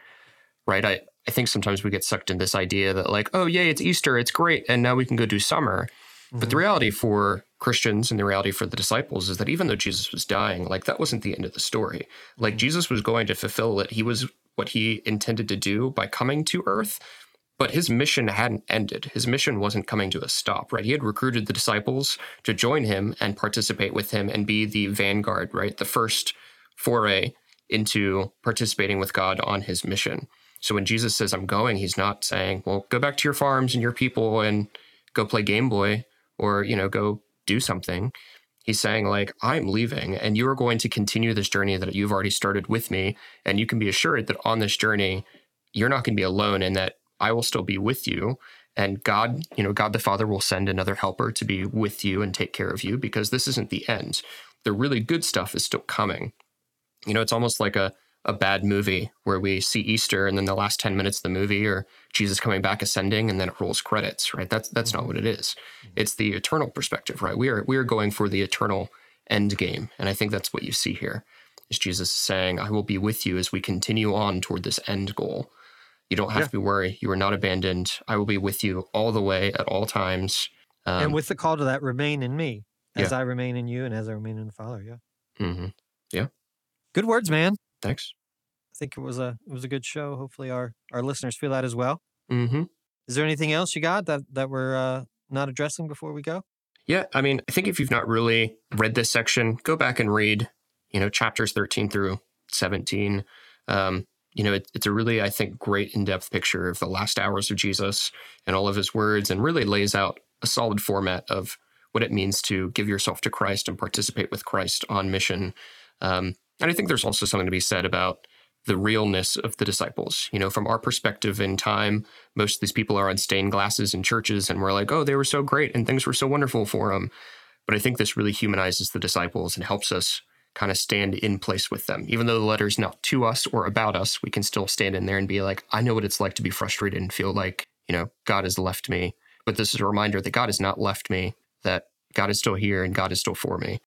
S2: right? I, I think sometimes we get sucked in this idea that, like, oh, yay, it's Easter, it's great, and now we can go do summer. But the reality for Christians and the reality for the disciples is that even though Jesus was dying, like, that wasn't the end of the story. Like,
S1: Mhm.
S2: Jesus was going to fulfill it. He was what he intended to do by coming to earth. But his mission hadn't ended. His mission wasn't coming to a stop, right? He had recruited the disciples to join him and participate with him and be the vanguard, right? The first foray into participating with God on his mission. So when Jesus says, I'm going, he's not saying, well, go back to your farms and your people and go play Game Boy or, you know, go do something. He's saying, like, I'm leaving and you are going to continue this journey that you've already started with me. And you can be assured that on this journey, you're not going to be alone and that I will still be with you. And God, you know, God the Father will send another helper to be with you and take care of you because this isn't the end. The really good stuff is still coming. You know, it's almost like a, a bad movie where we see Easter and then the last 10 minutes of the movie or Jesus coming back ascending and then it rolls credits, right? That's that's not what it is. It's the eternal perspective, right? We are we are going for the eternal end game. And I think that's what you see here. Is Jesus saying, I will be with you as we continue on toward this end goal. You don't have
S1: Yeah.
S2: to be worried. You are not abandoned. I will be with you all the way at all times. Um,
S1: and with the call to that, remain in me as I remain in you and as I remain in the Father. Yeah.
S2: Mm-hmm. Yeah.
S1: Good words, man.
S2: Thanks.
S1: I think it was a it was a good show. Hopefully, our our listeners feel that as well.
S2: Mm-hmm.
S1: Is there anything else you got that that we're uh, not addressing before we go?
S2: Yeah, I mean, I think if you've not really read this section, go back and read, you know, chapters 13 through 17. Um, you know, it, it's a really, I think, great in depth picture of the last hours of Jesus and all of his words, and really lays out a solid format of what it means to give yourself to Christ and participate with Christ on mission. Um, and I think there's also something to be said about the realness of the disciples. You know, from our perspective in time, most of these people are on stained glasses in churches, and we're like, oh, they were so great and things were so wonderful for them. But I think this really humanizes the disciples and helps us kind of stand in place with them. Even though the letter's not to us or about us, we can still stand in there and be like, I know what it's like to be frustrated and feel like, you know, God has left me. But this is a reminder that God has not left me, that God is still here and God is still for me.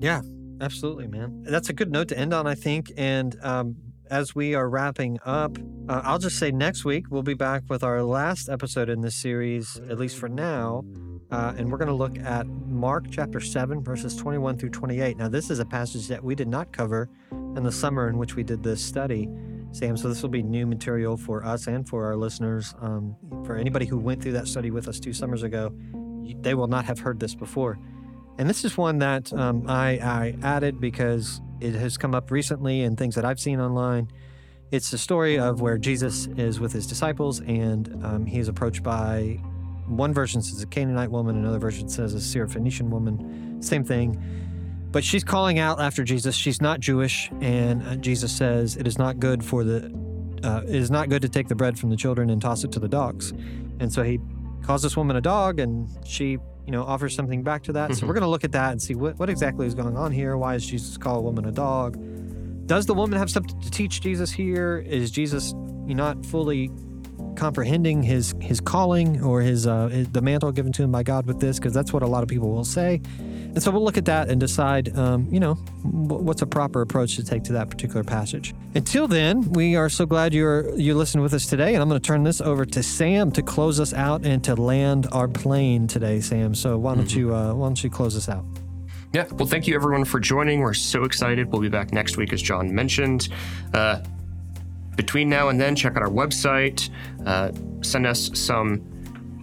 S1: Yeah, absolutely, man. That's a good note to end on, I think. And um, as we are wrapping up, uh, I'll just say next week we'll be back with our last episode in this series, at least for now. Uh, and we're going to look at Mark chapter 7, verses 21 through 28. Now, this is a passage that we did not cover in the summer in which we did this study, Sam. So, this will be new material for us and for our listeners. Um, for anybody who went through that study with us two summers ago, they will not have heard this before. And this is one that um, I, I added because it has come up recently in things that I've seen online. It's the story of where Jesus is with his disciples and um, he is approached by one version says a Canaanite woman, another version says a Syrophoenician woman. Same thing. But she's calling out after Jesus. She's not Jewish, and uh, Jesus says it is not good for the uh, it is not good to take the bread from the children and toss it to the dogs. And so he calls this woman a dog, and she you know offers something back to that. So
S2: Mhm.
S1: we're going to look at that and see what what exactly is going on here. Why is Jesus call a woman a dog? Does the woman have something to teach Jesus here? Is Jesus not fully comprehending his his calling or his, uh, his- the mantle given to him by God with this? Because that's what a lot of people will say. And so we'll look at that and decide, um, you know, what's a proper approach to take to that particular passage. Until then, we are so glad you're you listened with us today, and I'm going to turn this over to Sam to close us out and to land our plane today, Sam. So why don't you uh, why don't you close us out?
S2: Yeah. Well, thank you everyone for joining. We're so excited. We'll be back next week, as John mentioned. Uh, between now and then, check out our website. Uh, send us some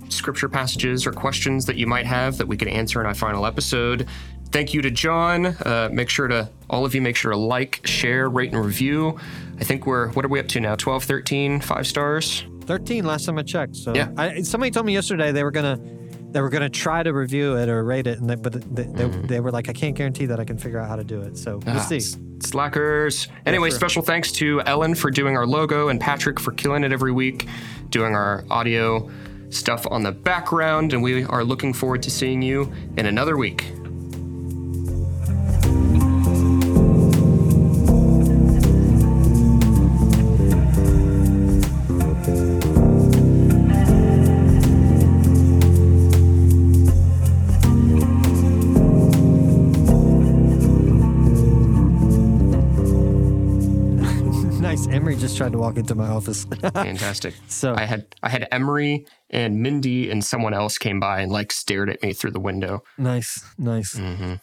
S2: scripture passages or questions that you might have that we could answer in our final episode. Thank you to John. Uh, make sure to, all of you, make sure to like, share, rate, and review. I think we're, what are we up to now? 12, 13, five stars?
S1: 13 last time I checked. So
S2: Yeah.
S1: I, somebody told me yesterday they were gonna they were gonna try to review it or rate it, and they, but they, they, they were like, I can't guarantee that I can figure out how to do it. So we'll
S2: Ah,
S1: see.
S2: Slackers. Anyway,
S1: sure.
S2: special thanks to Ellen for doing our logo and Patrick for killing it every week, doing our audio stuff on the background. And we are looking forward to seeing you in another week.
S1: Tried to walk into my office.
S2: Fantastic.
S1: so
S2: I had I had Emery and Mindy and someone else came by and like stared at me through the window.
S1: nice, nice.
S2: hmm